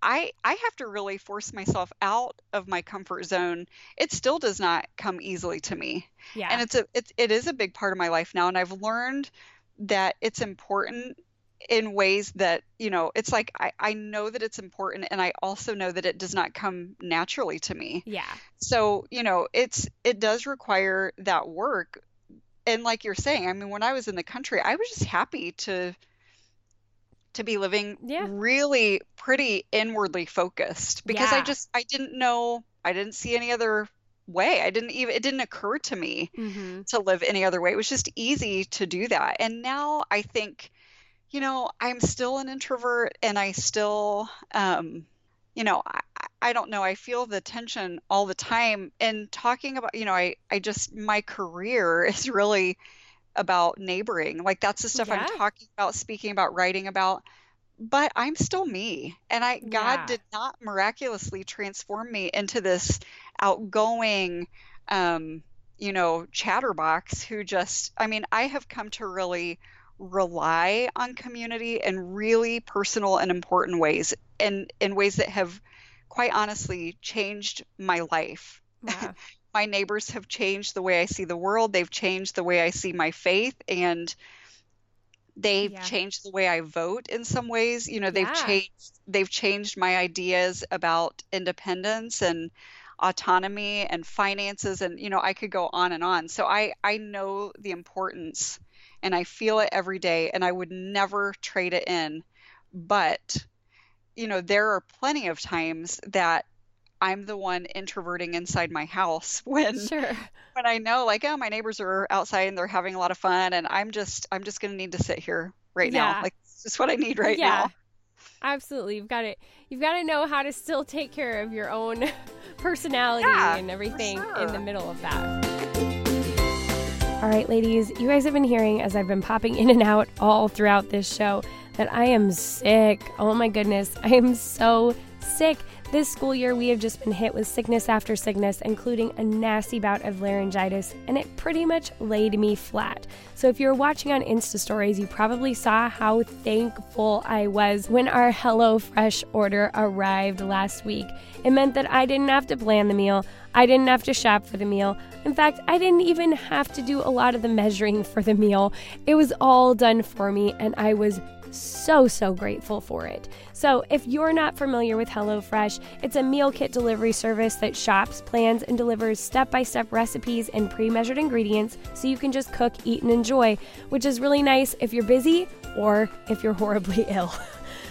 I I have to really force myself out of my comfort zone. It still does not come easily to me. Yeah. And it's a it's it is a big part of my life now and I've learned that it's important in ways that, you know, it's like I I know that it's important and I also know that it does not come naturally to me. yeah. So, you know, it's it does require that work. And like you're saying, I mean, when I was in the country, I was just happy to to be living Yeah. really pretty inwardly focused because I just I didn't know I didn't see any other way. I didn't even it didn't occur to me Mm-hmm. to live any other way. It was just easy to do that. And now I think, you know, I'm still an introvert and I still um you know, I, I don't know. I feel the tension all the time. And talking about, you know, I, I just, my career is really about neighboring. Like that's the stuff Yeah. I'm talking about, speaking about, writing about. But I'm still me. And I, Yeah. God did not miraculously transform me into this outgoing, um, you know, chatterbox who just, I mean, I have come to really rely on community in really personal and important ways and in ways that have quite honestly changed my life. Wow. My neighbors have changed the way I see the world. They've changed the way I see my faith and they've Yeah. changed the way I vote in some ways. You know, they've Yeah. changed they've changed my ideas about independence and autonomy and finances and you know, I could go on and on. So I I know the importance and I feel it every day and I would never trade it in. But you know, there are plenty of times that I'm the one introverting inside my house when Sure. when I know like oh my neighbors are outside and they're having a lot of fun and I'm just I'm just going to need to sit here right Yeah. now. Like it's just what I need right yeah. now. Absolutely. You've got to you've got to know how to still take care of your own personality Yeah, and everything in the middle of that. All right, ladies, you guys have been hearing as I've been popping in and out all throughout this show that I am sick. Oh my goodness, I am so sick. This school year, we have just been hit with sickness after sickness, including a nasty bout of laryngitis, and it pretty much laid me flat. So, if you're watching on Insta stories, you probably saw how thankful I was when our HelloFresh order arrived last week. It meant that I didn't have to plan the meal, I didn't have to shop for the meal. In fact, I didn't even have to do a lot of the measuring for the meal. It was all done for me, and I was so, so grateful for it. So, if you're not familiar with HelloFresh, it's a meal kit delivery service that shops, plans, and delivers step by step recipes and pre measured ingredients so you can just cook, eat, and enjoy, which is really nice if you're busy or if you're horribly ill.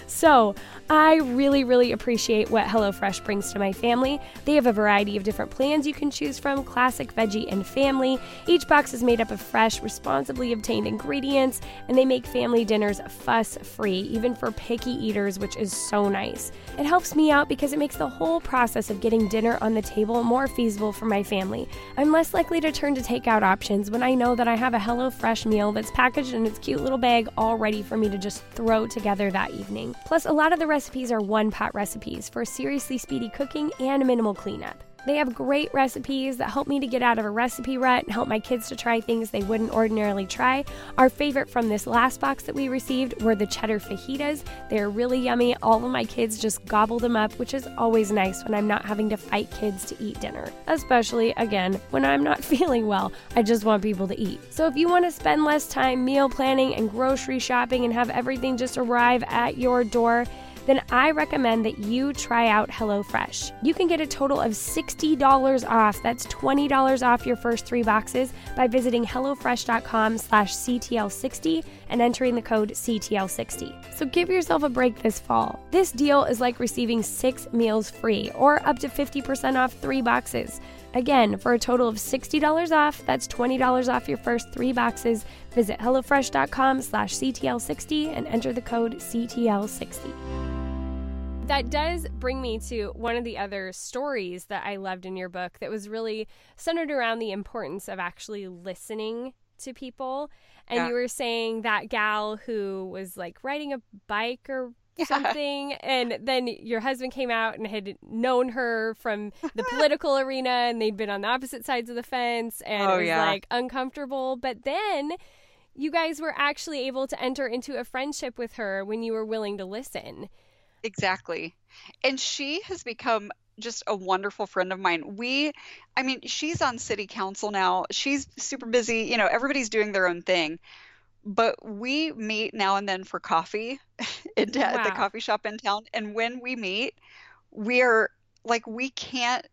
So, I really, really appreciate what HelloFresh brings to my family. They have a variety of different plans you can choose from classic, veggie, and family. Each box is made up of fresh, responsibly obtained ingredients, and they make family dinners fuss free, even for picky eaters, which is so nice. It helps me out because it makes the whole process of getting dinner on the table more feasible for my family. I'm less likely to turn to takeout options when I know that I have a HelloFresh meal that's packaged in its cute little bag all ready for me to just throw together that evening. Plus, a lot of the recipes are one pot recipes for seriously speedy cooking and minimal cleanup. They have great recipes that help me to get out of a recipe rut and help my kids to try things they wouldn't ordinarily try. Our favorite from this last box that we received were the cheddar fajitas. They're really yummy. All of my kids just gobble them up, which is always nice when I'm not having to fight kids to eat dinner. Especially, again, when I'm not feeling well. I just want people to eat. So if you want to spend less time meal planning and grocery shopping and have everything just arrive at your door, then I recommend that you try out HelloFresh. You can get a total of $60 off. That's $20 off your first three boxes by visiting HelloFresh.com slash CTL60 and entering the code CTL60. So give yourself a break this fall. This deal is like receiving six meals free or up to 50% off three boxes. Again, for a total of $60 off, that's $20 off your first three boxes. Visit HelloFresh.com slash CTL60 and enter the code CTL60 that does bring me to one of the other stories that I loved in your book that was really centered around the importance of actually listening to people. And Yeah. you were saying that gal who was like riding a bike or. something and then your husband came out and had known her from the political arena and they'd been on the opposite sides of the fence and Oh, it was yeah. like uncomfortable but then you guys were actually able to enter into a friendship with her when you were willing to listen Exactly. And she has become just a wonderful friend of mine. We, I mean, she's on city council now. She's super busy. You know, everybody's doing their own thing. But we meet now and then for coffee in, wow. at the coffee shop in town. And when we meet, we are like, we can't,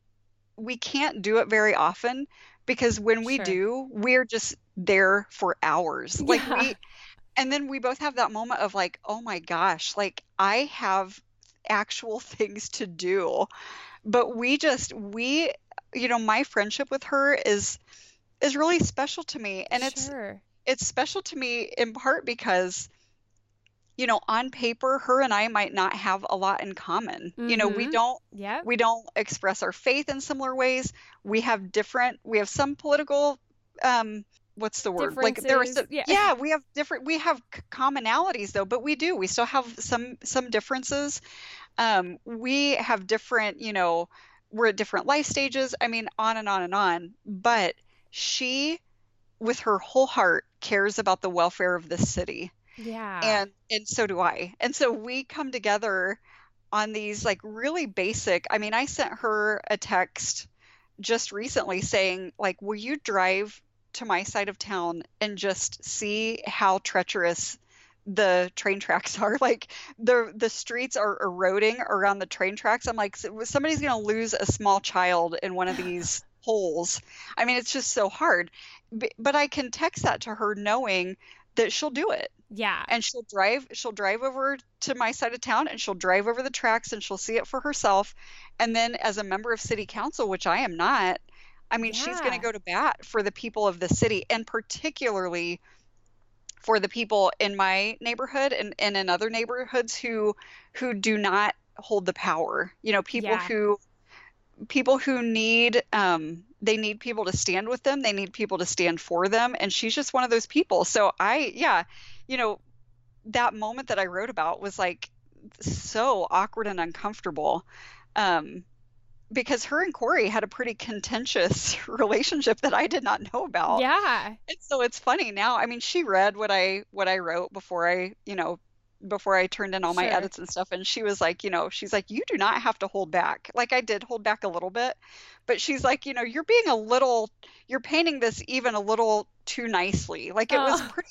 we can't do it very often because when we sure. do, we're just there for hours. Yeah. Like we, and then we both have that moment of like, oh my gosh, like I have actual things to do but we just we you know my friendship with her is is really special to me and it's sure. it's special to me in part because you know on paper her and i might not have a lot in common mm-hmm. you know we mm-hmm. don't yeah we don't express our faith in similar ways we have different we have some political um what's the word like there are some, yeah. yeah we have different we have commonalities though but we do we still have some some differences um, we have different, you know, we're at different life stages. I mean, on and on and on. But she, with her whole heart, cares about the welfare of this city. Yeah. And and so do I. And so we come together on these like really basic. I mean, I sent her a text just recently saying like, "Will you drive to my side of town and just see how treacherous the train tracks are like the the streets are eroding around the train tracks i'm like somebody's going to lose a small child in one of these holes i mean it's just so hard but i can text that to her knowing that she'll do it yeah and she'll drive she'll drive over to my side of town and she'll drive over the tracks and she'll see it for herself and then as a member of city council which i am not i mean yeah. she's going to go to bat for the people of the city and particularly for the people in my neighborhood and, and in other neighborhoods who who do not hold the power you know people yeah. who people who need um they need people to stand with them they need people to stand for them and she's just one of those people so i yeah you know that moment that i wrote about was like so awkward and uncomfortable um because her and Cory had a pretty contentious relationship that I did not know about. Yeah. And so it's funny now. I mean, she read what I what I wrote before I, you know, before I turned in all my sure. edits and stuff and she was like, you know, she's like you do not have to hold back. Like I did hold back a little bit, but she's like, you know, you're being a little you're painting this even a little too nicely. Like it oh. was pretty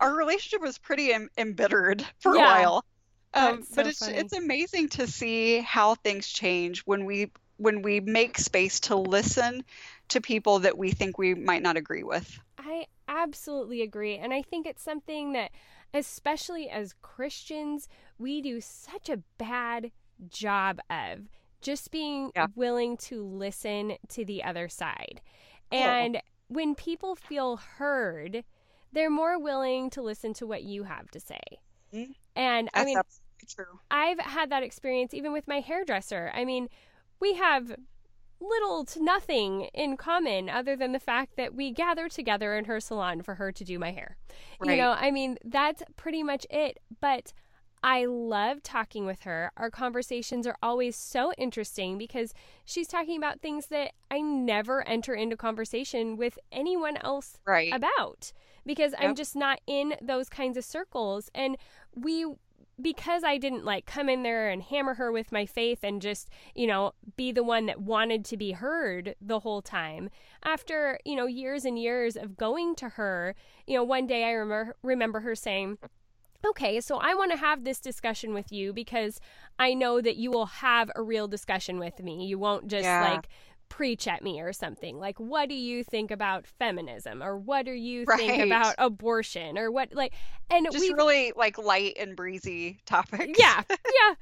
our relationship was pretty Im- embittered for yeah. a while. Um, so but it's funny. it's amazing to see how things change when we when we make space to listen to people that we think we might not agree with. I absolutely agree. And I think it's something that, especially as Christians, we do such a bad job of just being yeah. willing to listen to the other side. And oh. when people feel heard, they're more willing to listen to what you have to say. Mm-hmm. And That's I mean, I've had that experience even with my hairdresser. I mean, we have little to nothing in common other than the fact that we gather together in her salon for her to do my hair. Right. You know, I mean, that's pretty much it. But I love talking with her. Our conversations are always so interesting because she's talking about things that I never enter into conversation with anyone else right. about because yep. I'm just not in those kinds of circles. And we because I didn't like come in there and hammer her with my faith and just, you know, be the one that wanted to be heard the whole time. After, you know, years and years of going to her, you know, one day I remember remember her saying, "Okay, so I want to have this discussion with you because I know that you will have a real discussion with me. You won't just yeah. like preach at me or something like what do you think about feminism or what do you right. think about abortion or what like and just we really like light and breezy topics yeah yeah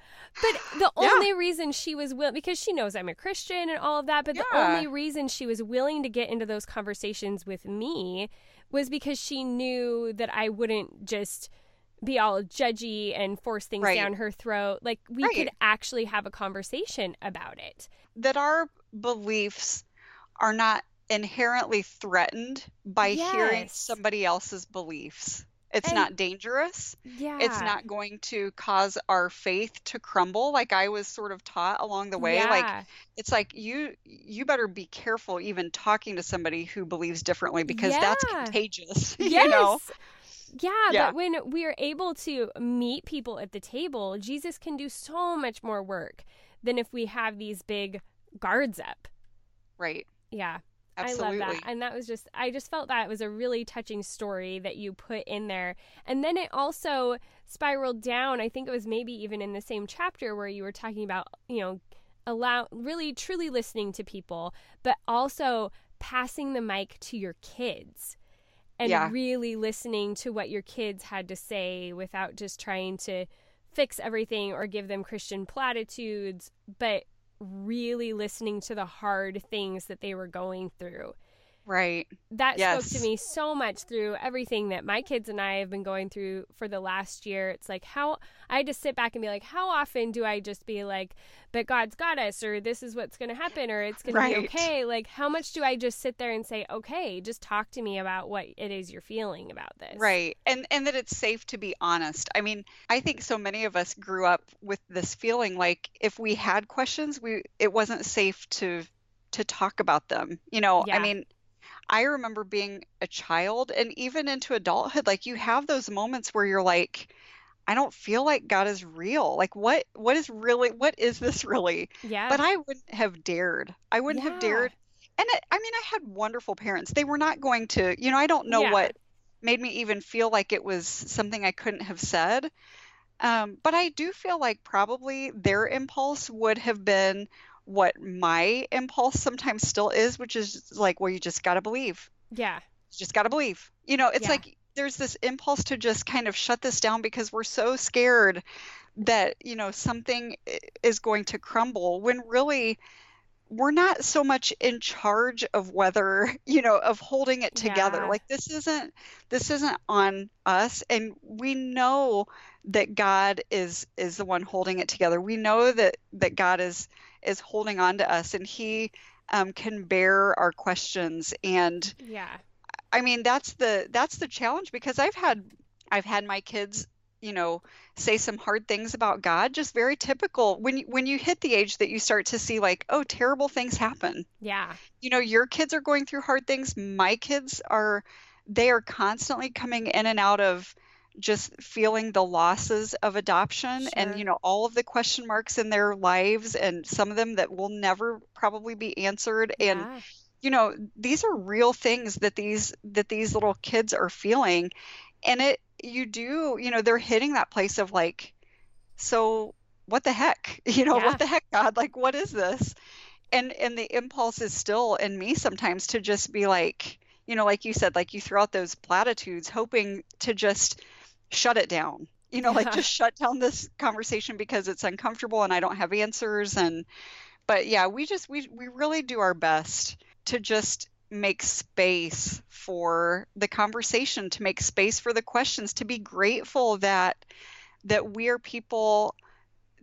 but the yeah. only reason she was willing because she knows i'm a christian and all of that but yeah. the only reason she was willing to get into those conversations with me was because she knew that i wouldn't just be all judgy and force things right. down her throat. Like we right. could actually have a conversation about it. That our beliefs are not inherently threatened by yes. hearing somebody else's beliefs. It's and, not dangerous. Yeah. It's not going to cause our faith to crumble like I was sort of taught along the way. Yeah. Like it's like you you better be careful even talking to somebody who believes differently because yeah. that's contagious. Yes. You know? Yeah, Yeah. but when we are able to meet people at the table, Jesus can do so much more work than if we have these big guards up. Right. Yeah. Absolutely. I love that. And that was just, I just felt that was a really touching story that you put in there. And then it also spiraled down. I think it was maybe even in the same chapter where you were talking about, you know, allow really truly listening to people, but also passing the mic to your kids and Yeah. really listening to what your kids had to say without just trying to fix everything or give them Christian platitudes, but really listening to the hard things that they were going through. Right. That spoke to me so much through everything that my kids and I have been going through for the last year. It's like how I had to sit back and be like, how often do I just be like, but God's got us, or this is what's going to happen, or it's going to be okay? Like, how much do I just sit there and say, okay, just talk to me about what it is you're feeling about this? Right. And and that it's safe to be honest. I mean, I think so many of us grew up with this feeling like if we had questions, we it wasn't safe to to talk about them. You know, Yeah. I mean, I remember being a child and even into adulthood, like you have those moments where you're like, I don't feel like God is real. Like what what is really what is this really? Yeah. But I wouldn't have dared. I wouldn't Yeah. have dared. And it, I mean, I had wonderful parents. They were not going to, you know, I don't know Yeah. what made me even feel like it was something I couldn't have said. Um, but I do feel like probably their impulse would have been what my impulse sometimes still is, which is like, well, you just got to believe. yeah. You just got to believe. You know, it's Yeah. like there's this impulse to just kind of shut this down because we're so scared that, you know, something is going to crumble when really we're not so much in charge of whether, you know, of holding it together. Yeah. Like this isn't this isn't on us and we know that God is is the one holding it together. We know that that God is is holding on to us and he um, can bear our questions and Yeah. I mean, that's the that's the challenge because I've had I've had my kids, you know, say some hard things about God, just very typical. When you, when you hit the age that you start to see like, oh, terrible things happen. Yeah. You know, your kids are going through hard things. My kids are they are constantly coming in and out of just feeling the losses of adoption Sure. and you know all of the question marks in their lives and some of them that will never probably be answered. And you know these are real things that these that these little kids are feeling. And it you do you know they're hitting that place of like so what the heck? You know Yeah. what the heck god? Like what is this? And and the impulse is still in me sometimes to just be like you know like you said like you throw out those platitudes hoping to just shut it down you know Yeah. like just shut down this conversation because it's uncomfortable and i don't have answers and but yeah we just we we really do our best to just make space for the conversation to make space for the questions to be grateful that that we are people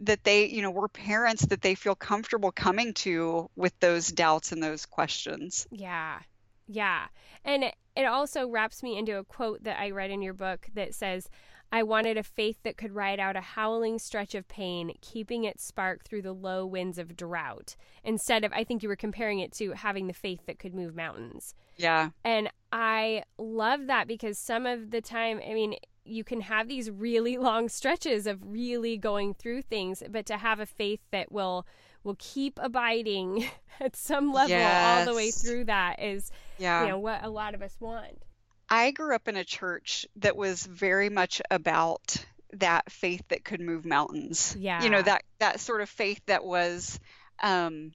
that they you know we're parents that they feel comfortable coming to with those doubts and those questions Yeah. Yeah. And it, also wraps me into a quote that I read in your book that says, I wanted a faith that could ride out a howling stretch of pain, keeping its spark through the low winds of drought. Instead of, I think you were comparing it to having the faith that could move mountains. yeah And I love that because some of the time, I mean, you can have these really long stretches of really going through things, but to have a faith that will will keep abiding at some level all the way through that is, yeah you know, what a lot of us want. I grew up in a church that was very much about that faith that could move mountains. Yeah. You know, that that sort of faith that was um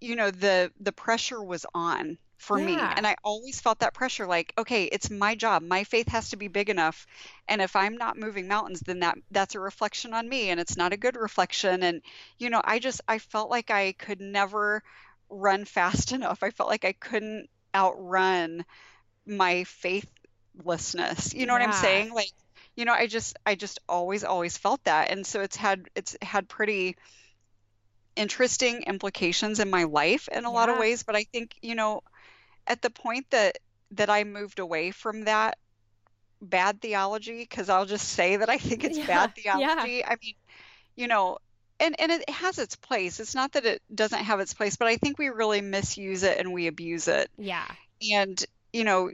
you know, the the pressure was on for me. And I always felt that pressure like, okay, it's my job. My faith has to be big enough. And if I'm not moving mountains, then that that's a reflection on me and it's not a good reflection and you know, I just I felt like I could never run fast enough. I felt like I couldn't outrun my faithlessness. You know what I'm saying? Like, you know, I just I just always always felt that. And so it's had it's had pretty interesting implications in my life in a lot of ways, but I think, you know, at the point that that I moved away from that bad theology, because I'll just say that I think it's Yeah, bad yeah. theology. I mean, you know, and and it has its place. It's not that it doesn't have its place, but I think we really misuse it and we abuse it Yeah. and you know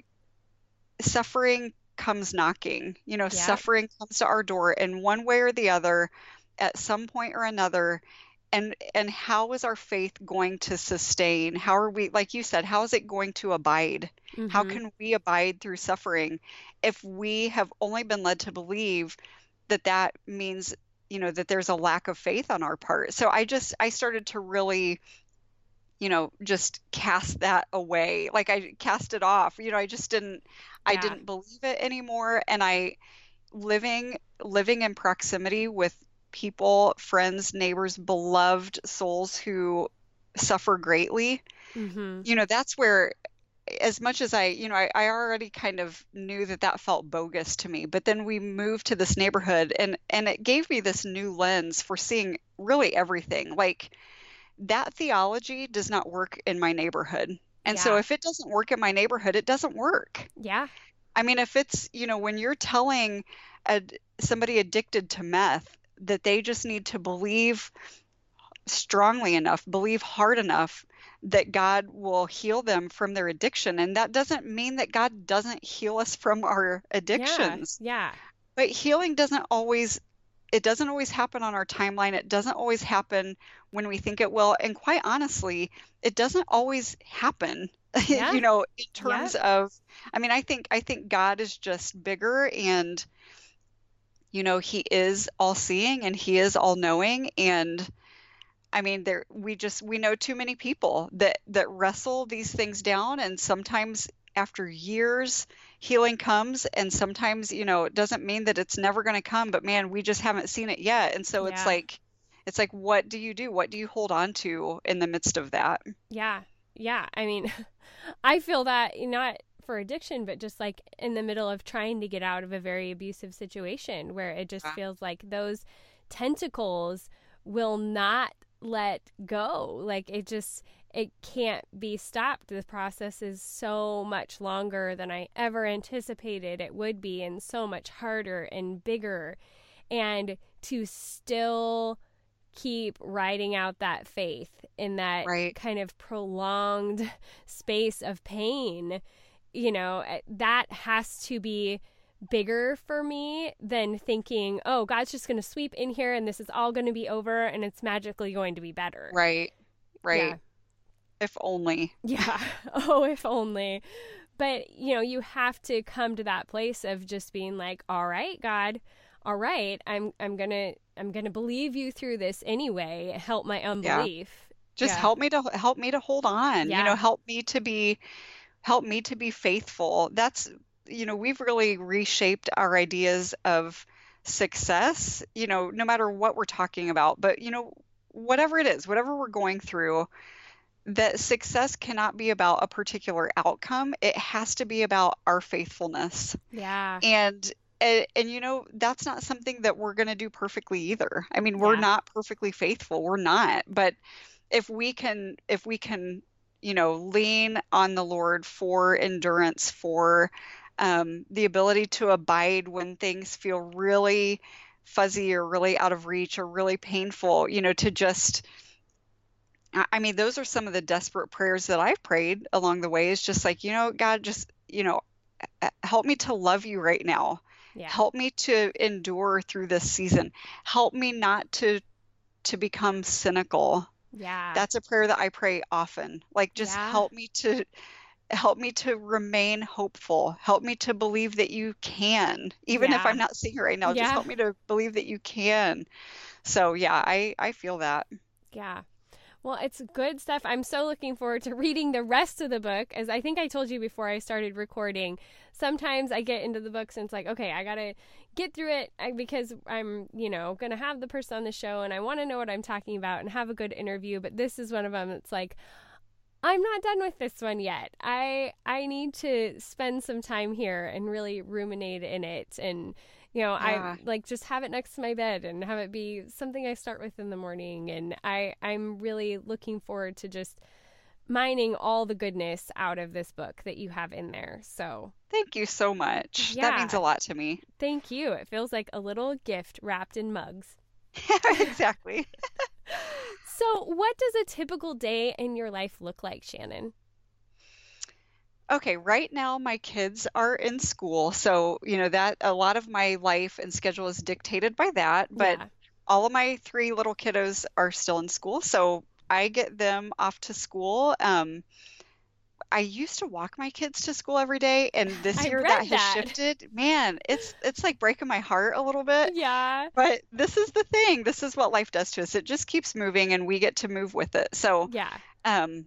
suffering comes knocking. You know, yeah. suffering comes to our door in one way or the other at some point or another. And and how is our faith going to sustain? How are we like you said, how is it going to abide? Mm-hmm. How can we abide through suffering if we have only been led to believe that that means, you know, that there's a lack of faith on our part. So I just I started to really you know just cast that away like i cast it off you know i just didn't yeah. i didn't believe it anymore and i living living in proximity with people friends neighbors beloved souls who suffer greatly mm-hmm. you know that's where as much as I, you know, I, I already kind of knew that that felt bogus to me, but then we moved to this neighborhood and and it gave me this new lens for seeing really everything. Like that theology does not work in my neighborhood. And yeah. so if it doesn't work in my neighborhood, it doesn't work. Yeah. I mean, if it's, you know, when you're telling a, somebody addicted to meth that they just need to believe strongly enough, believe hard enough that God will heal them from their addiction. And that doesn't mean that God doesn't heal us from our addictions. Yeah. yeah. But healing doesn't always it doesn't always happen on our timeline. It doesn't always happen when we think it will. And quite honestly, it doesn't always happen. Yeah. you know, in terms yeah. of I mean, I think I think God is just bigger and you know, he is all seeing and he is all knowing and I mean, there we just we know too many people that that wrestle these things down, and sometimes after years, healing comes, and sometimes you know it doesn't mean that it's never going to come, but man, we just haven't seen it yet, and so yeah. it's like, it's like, what do you do? What do you hold on to in the midst of that? Yeah, yeah. I mean, I feel that not for addiction, but just like in the middle of trying to get out of a very abusive situation where it just feels like those tentacles will not let go. Like it just it can't be stopped. The process is so much longer than I ever anticipated it would be and so much harder and bigger. And to still keep riding out that faith in that right. kind of prolonged space of pain, you know, eh, that has to be bigger for me than thinking, oh, God's just going to sweep in here and this is all going to be over and it's magically going to be better. Right. Right. Yeah. If only. Yeah. Oh, if only. But, you know, you have to come to that place of just being like, all right, God, all right, I'm I'm going to I'm going to believe you through this anyway. Help my unbelief. Yeah. Just yeah. help me to help me to hold on. You know, help me to be help me to be faithful. That's you know, we've really reshaped our ideas of success, you know, no matter what we're talking about, but, you know, whatever it is, whatever we're going through, that success cannot be about a particular outcome. It has to be about our faithfulness. Yeah. And and, and, you know that's not something that we're going to do perfectly either i mean we're yeah. not perfectly faithful we're not but if we can if we can you know lean on the lord for endurance for um, the ability to abide when things feel really fuzzy or really out of reach or really painful, you know, to just. I mean, those are some of the desperate prayers that I've prayed along the way. Is just like, you know, God, just, you know, help me to love you right now. Yeah. Help me to endure through this season. Help me not to to become cynical. Yeah. That's a prayer that I pray often. Like just yeah. help me to help me to remain hopeful help me to believe that you can even yeah. if i'm not seeing it right now yeah. just help me to believe that you can so yeah i i feel that yeah well, it's good stuff. I'm so looking forward to reading the rest of the book. As I think I told you before I started recording, sometimes I get into the books and it's like, okay, I got to get through it because I'm, you know, going to have the person on the show and I want to know what I'm talking about and have a good interview. But this is one of them. It's like, I'm not done with this one yet. I I need to spend some time here and really ruminate in it and you know, yeah. I like just have it next to my bed and have it be something I start with in the morning and I I'm really looking forward to just mining all the goodness out of this book that you have in there. So, thank you so much. Yeah. That means a lot to me. Thank you. It feels like a little gift wrapped in mugs. exactly. So, what does a typical day in your life look like, Shannan? Okay, right now my kids are in school, so you know that a lot of my life and schedule is dictated by that, but Yeah. all of my three little kiddos are still in school, so I get them off to school. Um, I used to walk my kids to school every day, and this year read that has shifted. Man, it's it's like breaking my heart a little bit. Yeah. But this is the thing. This is what life does to us. It just keeps moving and we get to move with it. So, Yeah. um,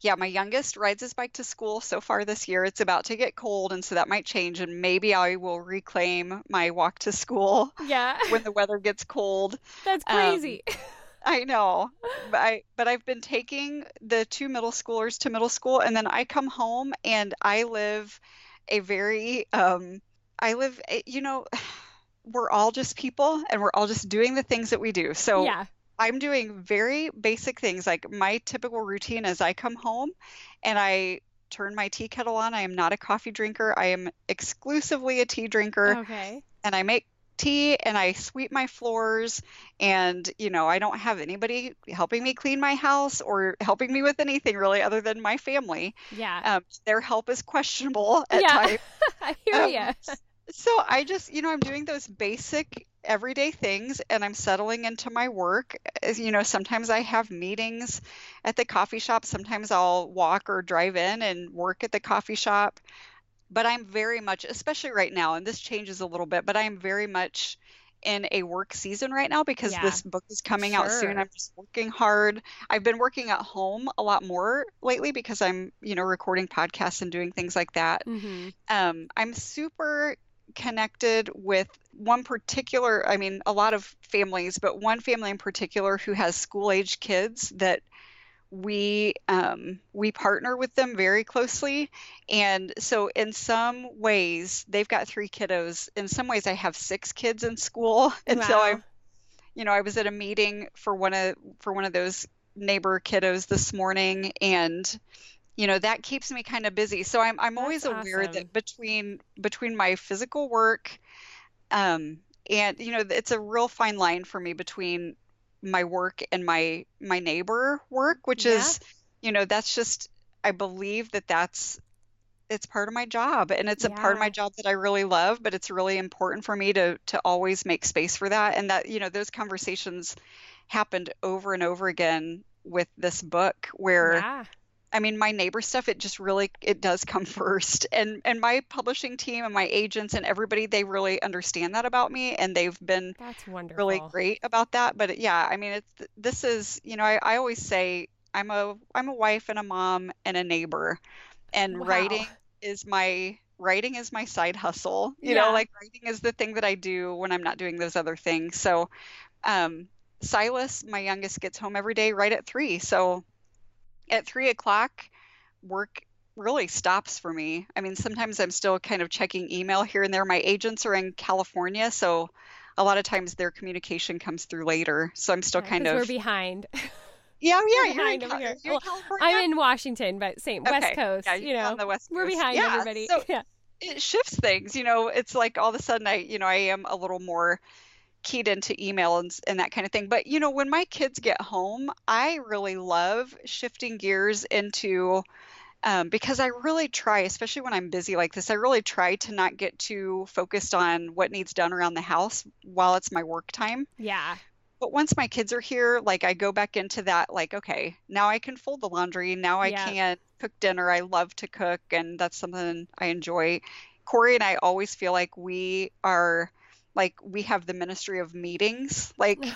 yeah, my youngest rides his bike to school so far this year. It's about to get cold, and so that might change. And maybe I will reclaim my walk to school Yeah. when the weather gets cold. That's Um, crazy. I know, but I but I've been taking the two middle schoolers to middle school, and then I come home and I live a very um, I live, you know, we're all just people, and we're all just doing the things that we do. So yeah. I'm doing very basic things. Like my typical routine is I come home and I turn my tea kettle on. I am not a coffee drinker. I am exclusively a tea drinker. Okay. And I make tea and I sweep my floors. And, you know, I don't have anybody helping me clean my house or helping me with anything really other than my family. Yeah. Um, their help is questionable at Yeah. times. I hear Um, ya. So I just, you know, I'm doing those basic everyday things and I'm settling into my work. As you know, sometimes I have meetings at the coffee shop. Sometimes I'll walk or drive in and work at the coffee shop. But I'm very much, especially right now, and this changes a little bit, but I'm very much in a work season right now because Yeah. this book is coming out soon. I'm just working hard. I've been working at home a lot more lately because I'm, you know, recording podcasts and doing things like that hmm um, I'm super connected with one particular, I mean, a lot of families, but one family in particular who has school age kids that we um, we partner with them very closely. And so in some ways, they've got three kiddos. In some ways, I have six kids in school. And so I'm you know, I was at a meeting for one of for one of those neighbor kiddos this morning and you know that keeps me kind of busy so i'm i'm always aware awesome. that between between my physical work um and you know it's a real fine line for me between my work and my my neighbor work which Yeah. is you know that's just i believe that that's it's part of my job and it's a part of my job that I really love but it's really important for me to to always make space for that and that you know those conversations happened over and over again with this book where Yeah. I mean my neighbor stuff it just really it does come first. And and my publishing team and my agents and everybody they really understand that about me and they've been That's wonderful. really great about that. But yeah I mean it's this is you know I, I always say I'm a I'm a wife and a mom and a neighbor. And Wow. writing is my writing is my side hustle. You know like writing is the thing that I do when I'm not doing those other things. So um Silas my youngest gets home every day right at three. So at three o'clock work really stops for me I mean sometimes I'm still kind of checking email here and there my agents are in California so a lot of times their communication comes through later so I'm still kind of we're behind. yeah we're yeah you're in, behind over here. Well, I'm in Washington, but same West Okay. Coast. Yeah, you know, West we're behind Yeah, everybody. so yeah. it shifts things. You know, it's like all of a sudden I, you know, I am a little more keyed into email and, and that kind of thing. But, you know, when my kids get home, I really love shifting gears into, um, because I really try, especially when I'm busy like this, I really try to not get too focused on what needs done around the house while it's my work time. Yeah. But once my kids are here, like I go back into that, like, okay, now I can fold the laundry. Now I Yeah. can cook dinner. I love to cook, and that's something I enjoy. Cory and I always feel like we are, like, we have the ministry of meetings. Like,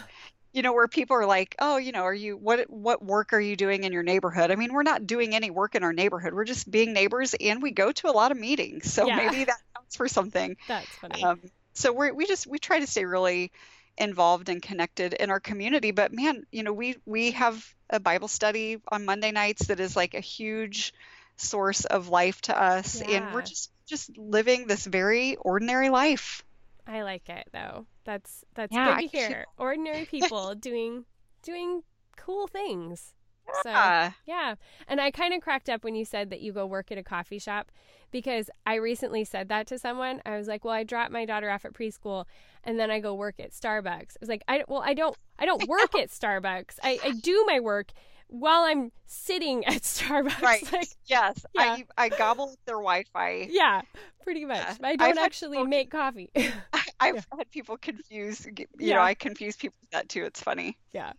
you know, where people are like, oh, you know, are you, what, what work are you doing in your neighborhood? I mean, we're not doing any work in our neighborhood. We're just being neighbors, and we go to a lot of meetings. So Yeah. maybe that counts for something. That's funny. Um, so we we just we try to stay really involved and connected in our community. But man, you know, we we have a Bible study on Monday nights that is like a huge source of life to us, and we're just just living this very ordinary life. I like it though. That's that's Yeah, good to hear. Ordinary people doing doing cool things. So Yeah. And I kind of cracked up when you said that you go work at a coffee shop because I recently said that to someone. I was like, "Well, I drop my daughter off at preschool and then I go work at Starbucks." I was like, "I well, I don't I don't work at Starbucks. I I do my work, while I'm sitting at Starbucks. Right. Like, yes. Yeah. I I gobble their Wi-Fi. yeah, pretty much. Yeah. I don't had actually make coffee. I've Yeah. had people confuse. You Yeah. know, I confuse people with that too. It's funny. yeah.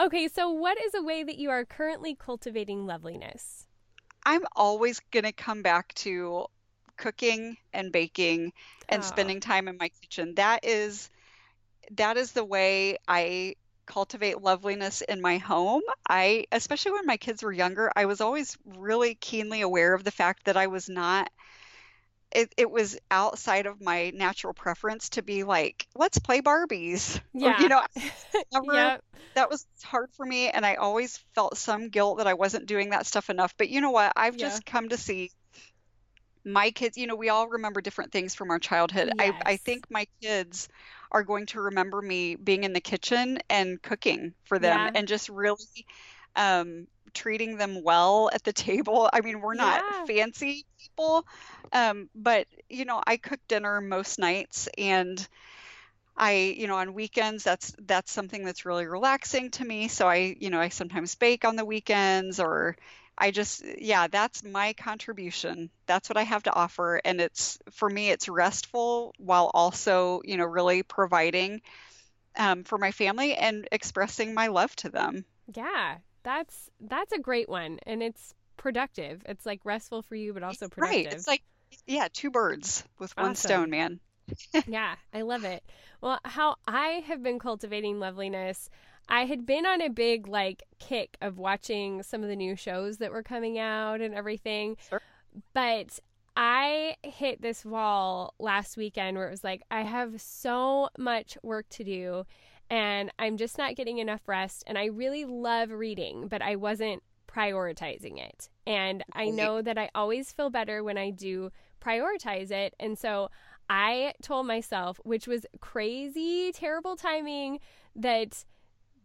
Okay, so what is a way that you are currently cultivating loveliness? I'm always gonna come back to cooking and baking and Oh. spending time in my kitchen. That is that is the way I cultivate loveliness in my home. I especially when my kids were younger, I was always really keenly aware of the fact that I was not it, it was outside of my natural preference to be like, let's play Barbies. Or, Yeah. you know, never Yep. that was hard for me and I always felt some guilt that I wasn't doing that stuff enough. But you know what? I've Yeah. just come to see my kids, you know, we all remember different things from our childhood. I, I think my kids are going to remember me being in the kitchen and cooking for them Yeah. and just really um, treating them well at the table. I mean, we're not Yeah. fancy people, um, but you know, I cook dinner most nights and I, you know, on weekends that's that's something that's really relaxing to me. So I, you know, I sometimes bake on the weekends or I just yeah, that's my contribution. That's what I have to offer and it's for me it's restful while also, you know, really providing um, for my family and expressing my love to them. Yeah, that's that's a great one, and it's productive. It's like restful for you, but also productive. Right. It's like yeah, two birds with one stone, man. yeah, I love it. Well, how I have been cultivating loveliness, I had been on a big like kick of watching some of the new shows that were coming out and everything. Sure. But I hit this wall last weekend where it was like I have so much work to do and I'm just not getting enough rest and I really love reading, but I wasn't prioritizing it. And I oh, know that I always feel better when I do prioritize it. And so I told myself, which was crazy, terrible timing, that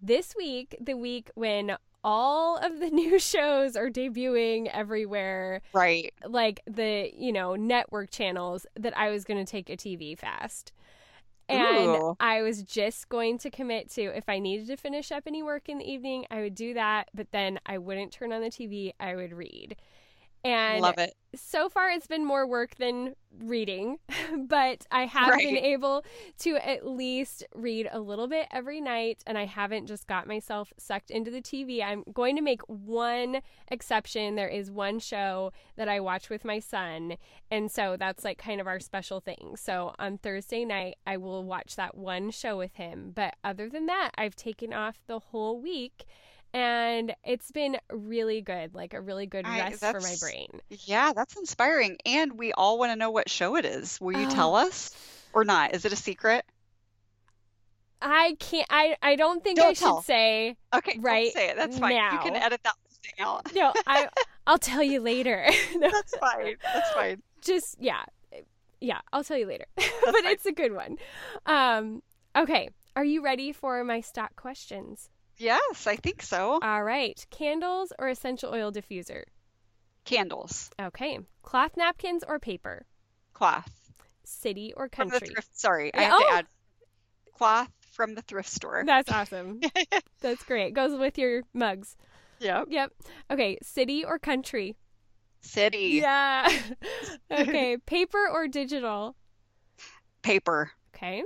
this week, the week when all of the new shows are debuting everywhere, Right. like the, you know, network channels, that I was going to take a TV fast. And Ooh. I was just going to commit to if I needed to finish up any work in the evening, I would do that, but then I wouldn't turn on the TV, I would read. And Love it. so far it's been more work than reading, but I have been able to at least read a little bit every night and I haven't just got myself sucked into the TV. I'm going to make one exception. There is one show that I watch with my son, and so that's like kind of our special thing. So on Thursday night, I will watch that one show with him, but other than that, I've taken off the whole week. And it's been really good, like a really good I- rest for my brain. Yeah, that's inspiring. And we all want to know what show it is. Will you Oh. tell us or not? Is it a secret? I can't. I I don't think Don't I should say. Okay, Right say it. That's fine. You can edit that thing out. No, I I'll tell you later. no, That's fine. That's fine. just yeah, yeah. I'll tell you later. but fine. it's a good one. Um. Okay. Are you ready for my stock questions? Yes, I think so. All right. Candles or essential oil diffuser? Candles, Okay. Cloth napkins or paper? cloth City or from the country? thrift. Sorry, I have to oh. add cloth from the thrift store. That's awesome. That's great. Goes with your mugs. Yep. Yep. Okay. City or country? City, Yeah. okay. Paper or digital? paper. Okay.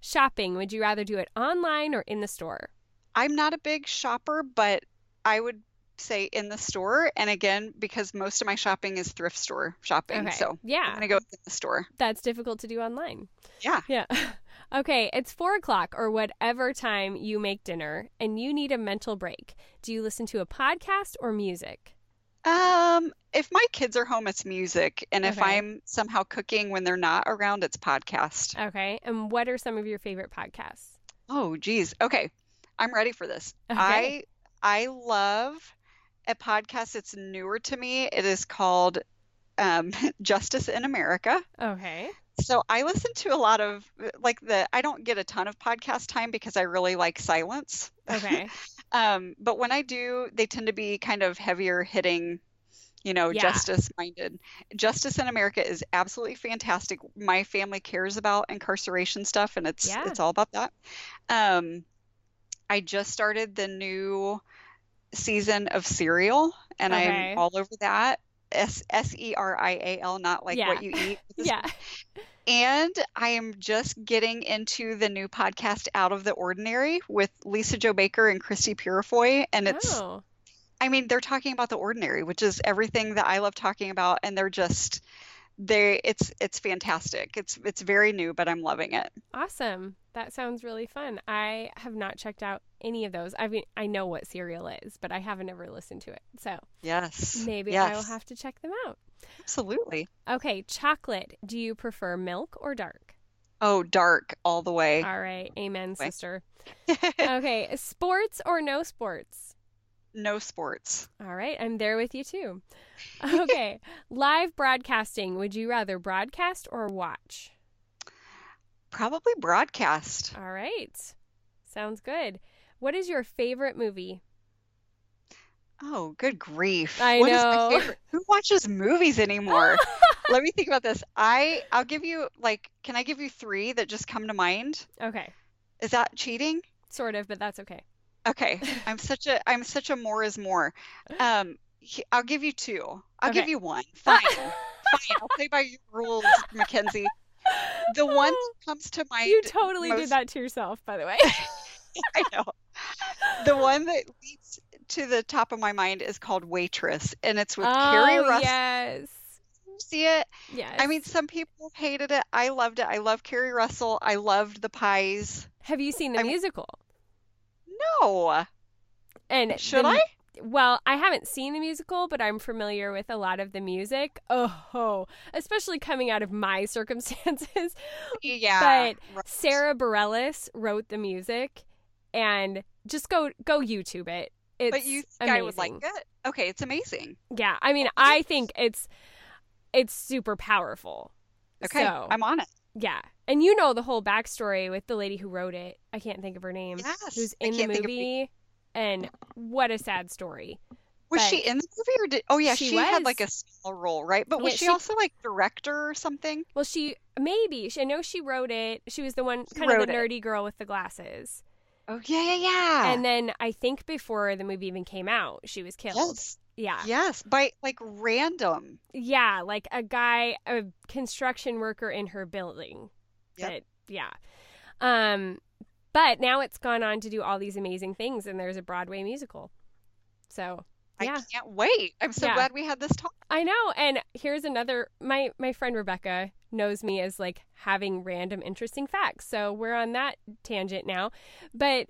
Shopping. Would you rather do it online or in the store? I'm not a big shopper, but I would say in the store. And again, because most of my shopping is thrift store shopping, Okay. so I'm gonna go in the store. That's difficult to do online. Yeah. Yeah. Okay. It's four o'clock or whatever time you make dinner and you need a mental break. Do you listen to a podcast or music? Um, if my kids are home, it's music, and if I'm somehow cooking when they're not around, it's podcast. Okay. And what are some of your favorite podcasts? Oh, geez. Okay, I'm ready for this. Okay. I I love a podcast that's newer to me. It is called um, Justice in America. Okay. So I listen to a lot of like the I don't get a ton of podcast time because I really like silence. Okay. Um, but when I do, they tend to be kind of heavier hitting, you know, Yeah. justice minded. Justice in America is absolutely fantastic. My family cares about incarceration stuff and it's Yeah. it's all about that. Um, I just started the new season of Serial, and Okay. I'm all over that. S S E R I A L, not like Yeah. what you eat. Yeah. And I am just getting into the new podcast Out of the Ordinary with Lisa-Jo Baker and Christie Purifoy, and it's oh. I mean, they're talking about the ordinary, which is everything that I love talking about, and they're just they it's it's fantastic. It's it's very new, but I'm loving it. Awesome. That sounds really fun. I have not checked out any of those. I mean, I know what Serial is, but I haven't ever listened to it. So Yes. maybe I will have to check them out. Absolutely. Okay, chocolate. Do you prefer milk or dark? Oh, dark all the way. All right. Amen, sister. Okay, sports or no sports? No sports. All right, I'm there with you too. Okay, live broadcasting. Would you rather broadcast or watch? Probably broadcast. All right, sounds good. What is your favorite movie? Oh, good grief. I What is my know. favorite? Who watches movies anymore? Let me think about this. I I'll give you like can I give you 3 that just come to mind? Okay, Is that cheating? sort of, but that's okay. Okay, I'm such a I'm such a more is more. Um, he- I'll give you two. I'll give you one. Fine, fine. I'll play by your rules, Mackenzie. The one that comes to mind. You totally did that to yourself, by the way. I know. The one that leads to the top of my mind is called Waitress, and it's with Carrie oh Russell. yes, See it? yes. I mean, some people hated it. I loved it. I love Keri Russell. I loved the pies. have you seen the I mean- musical? No, And should the- I? Well, I haven't seen the musical, but I'm familiar with a lot of the music. Oh, especially coming out of my circumstances. Yeah. But right. Sara Bareilles wrote the music, and just go go YouTube it. It's But you think amazing. I would like it? Okay, it's amazing. Yeah, I mean, I think it's it's super powerful. Okay, So, I'm on it. Yeah, and you know the whole backstory with the lady who wrote it. I can't think of her name. Yes. Who's in the movie, and what a sad story. Was but- she in the movie or did? Oh yeah, She she, had like a small role, right? But was Yeah, she, she- also like director or something? Well, she maybe she, I know she wrote it. She was the one kind of the wrote it. nerdy girl with the glasses. Oh yeah, yeah, yeah. And then I think before the movie even came out, she was killed. yes, Yeah. yes, by like random. Yeah, like a guy, a construction worker in her building. Yep. Yeah. Um, but now it's gone on to do all these amazing things, and there's a Broadway musical. So yeah, I can't wait. I'm so Yeah. glad we had this talk. I know. And here's another. My my friend Rebecca knows me as like having random interesting facts. So we're on that tangent now. But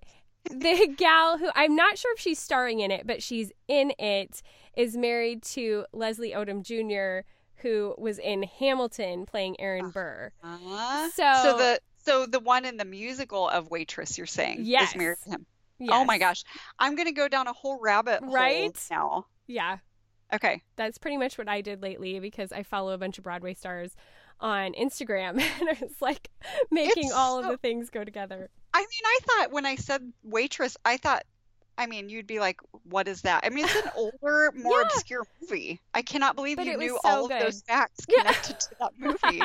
the gal who I'm not sure if she's starring in it, but she's in it, is married to Leslie Odom Jr., who was in Hamilton playing Aaron Burr. Uh, So- so the so the one in the musical of Waitress, you're saying, Yes. is married to him. Oh my gosh, I'm gonna go down a whole rabbit hole now. Yeah. Okay, That's pretty much what I did lately because I follow a bunch of Broadway stars on Instagram and it's like making It's all of the things go together. I mean, I thought when I said Waitress, I thought. I mean, you'd be like, "What is that?" I mean, it's an older, more Yeah. obscure movie. I cannot believe But you knew so all good. of those facts Yeah. connected to that movie.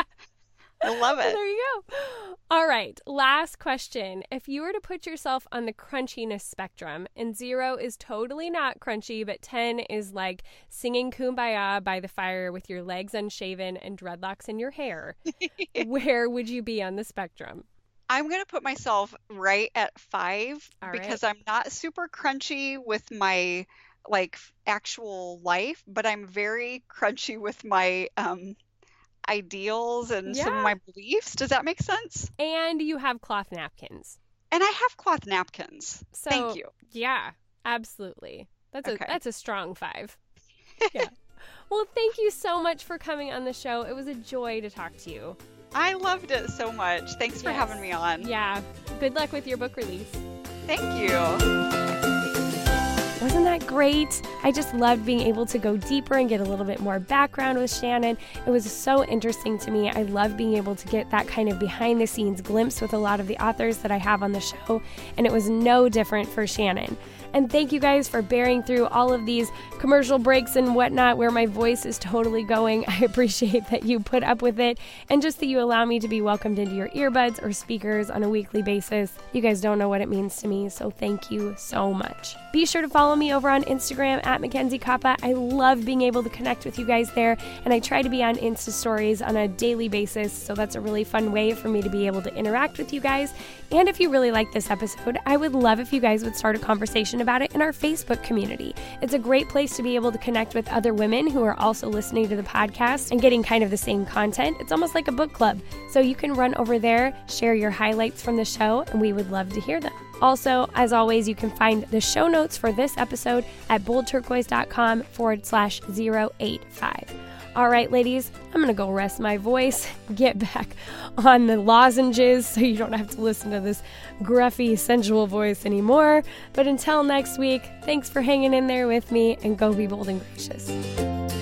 I love Well, it. there you go. All right, last question. If you were to put yourself on the crunchiness spectrum, and zero is totally not crunchy, but 10 is like singing kumbaya by the fire with your legs unshaven and dreadlocks in your hair, where would you be on the spectrum? I'm gonna put myself right at five All right. because I'm not super crunchy with my like actual life, but I'm very crunchy with my um ideals and some of my beliefs. Does that make sense? And you have cloth napkins. And I have cloth napkins. So, Thank you. Yeah, absolutely. That's a that's a strong five. Yeah. well, thank you so much for coming on the show. It was a joy to talk to you. I loved it so much. Thanks for having me on. Yeah. Good luck with your book release. Thank you. Wasn't that great? I just loved being able to go deeper and get a little bit more background with Shannan. It was so interesting to me. I love being able to get that kind of behind the scenes glimpse with a lot of the authors that I have on the show, and it was no different for Shannan. And thank you guys for bearing through all of these commercial breaks and whatnot where my voice is totally going. I appreciate that you put up with it and just that you allow me to be welcomed into your earbuds or speakers on a weekly basis. You guys don't know what it means to me, so thank you so much. Be sure to follow me over on Instagram at Mackenzie Koppa. I love being able to connect with you guys there, and I try to be on Insta stories on a daily basis, so that's a really fun way for me to be able to interact with you guys. And if you really like this episode, I would love if you guys would start a conversation about it in our Facebook community. It's a great place to be able to connect with other women who are also listening to the podcast and getting kind of the same content. It's almost like a book club. So you can run over there, share your highlights from the show, and we would love to hear them. Also, as always, you can find the show notes for this episode at boldturquoise.com forward slash 085. All right, ladies, I'm to go rest my voice, get back on the lozenges so you don't have to listen to this gruffy, sensual voice anymore. But until next week, thanks for hanging in there with me and go be bold and gracious.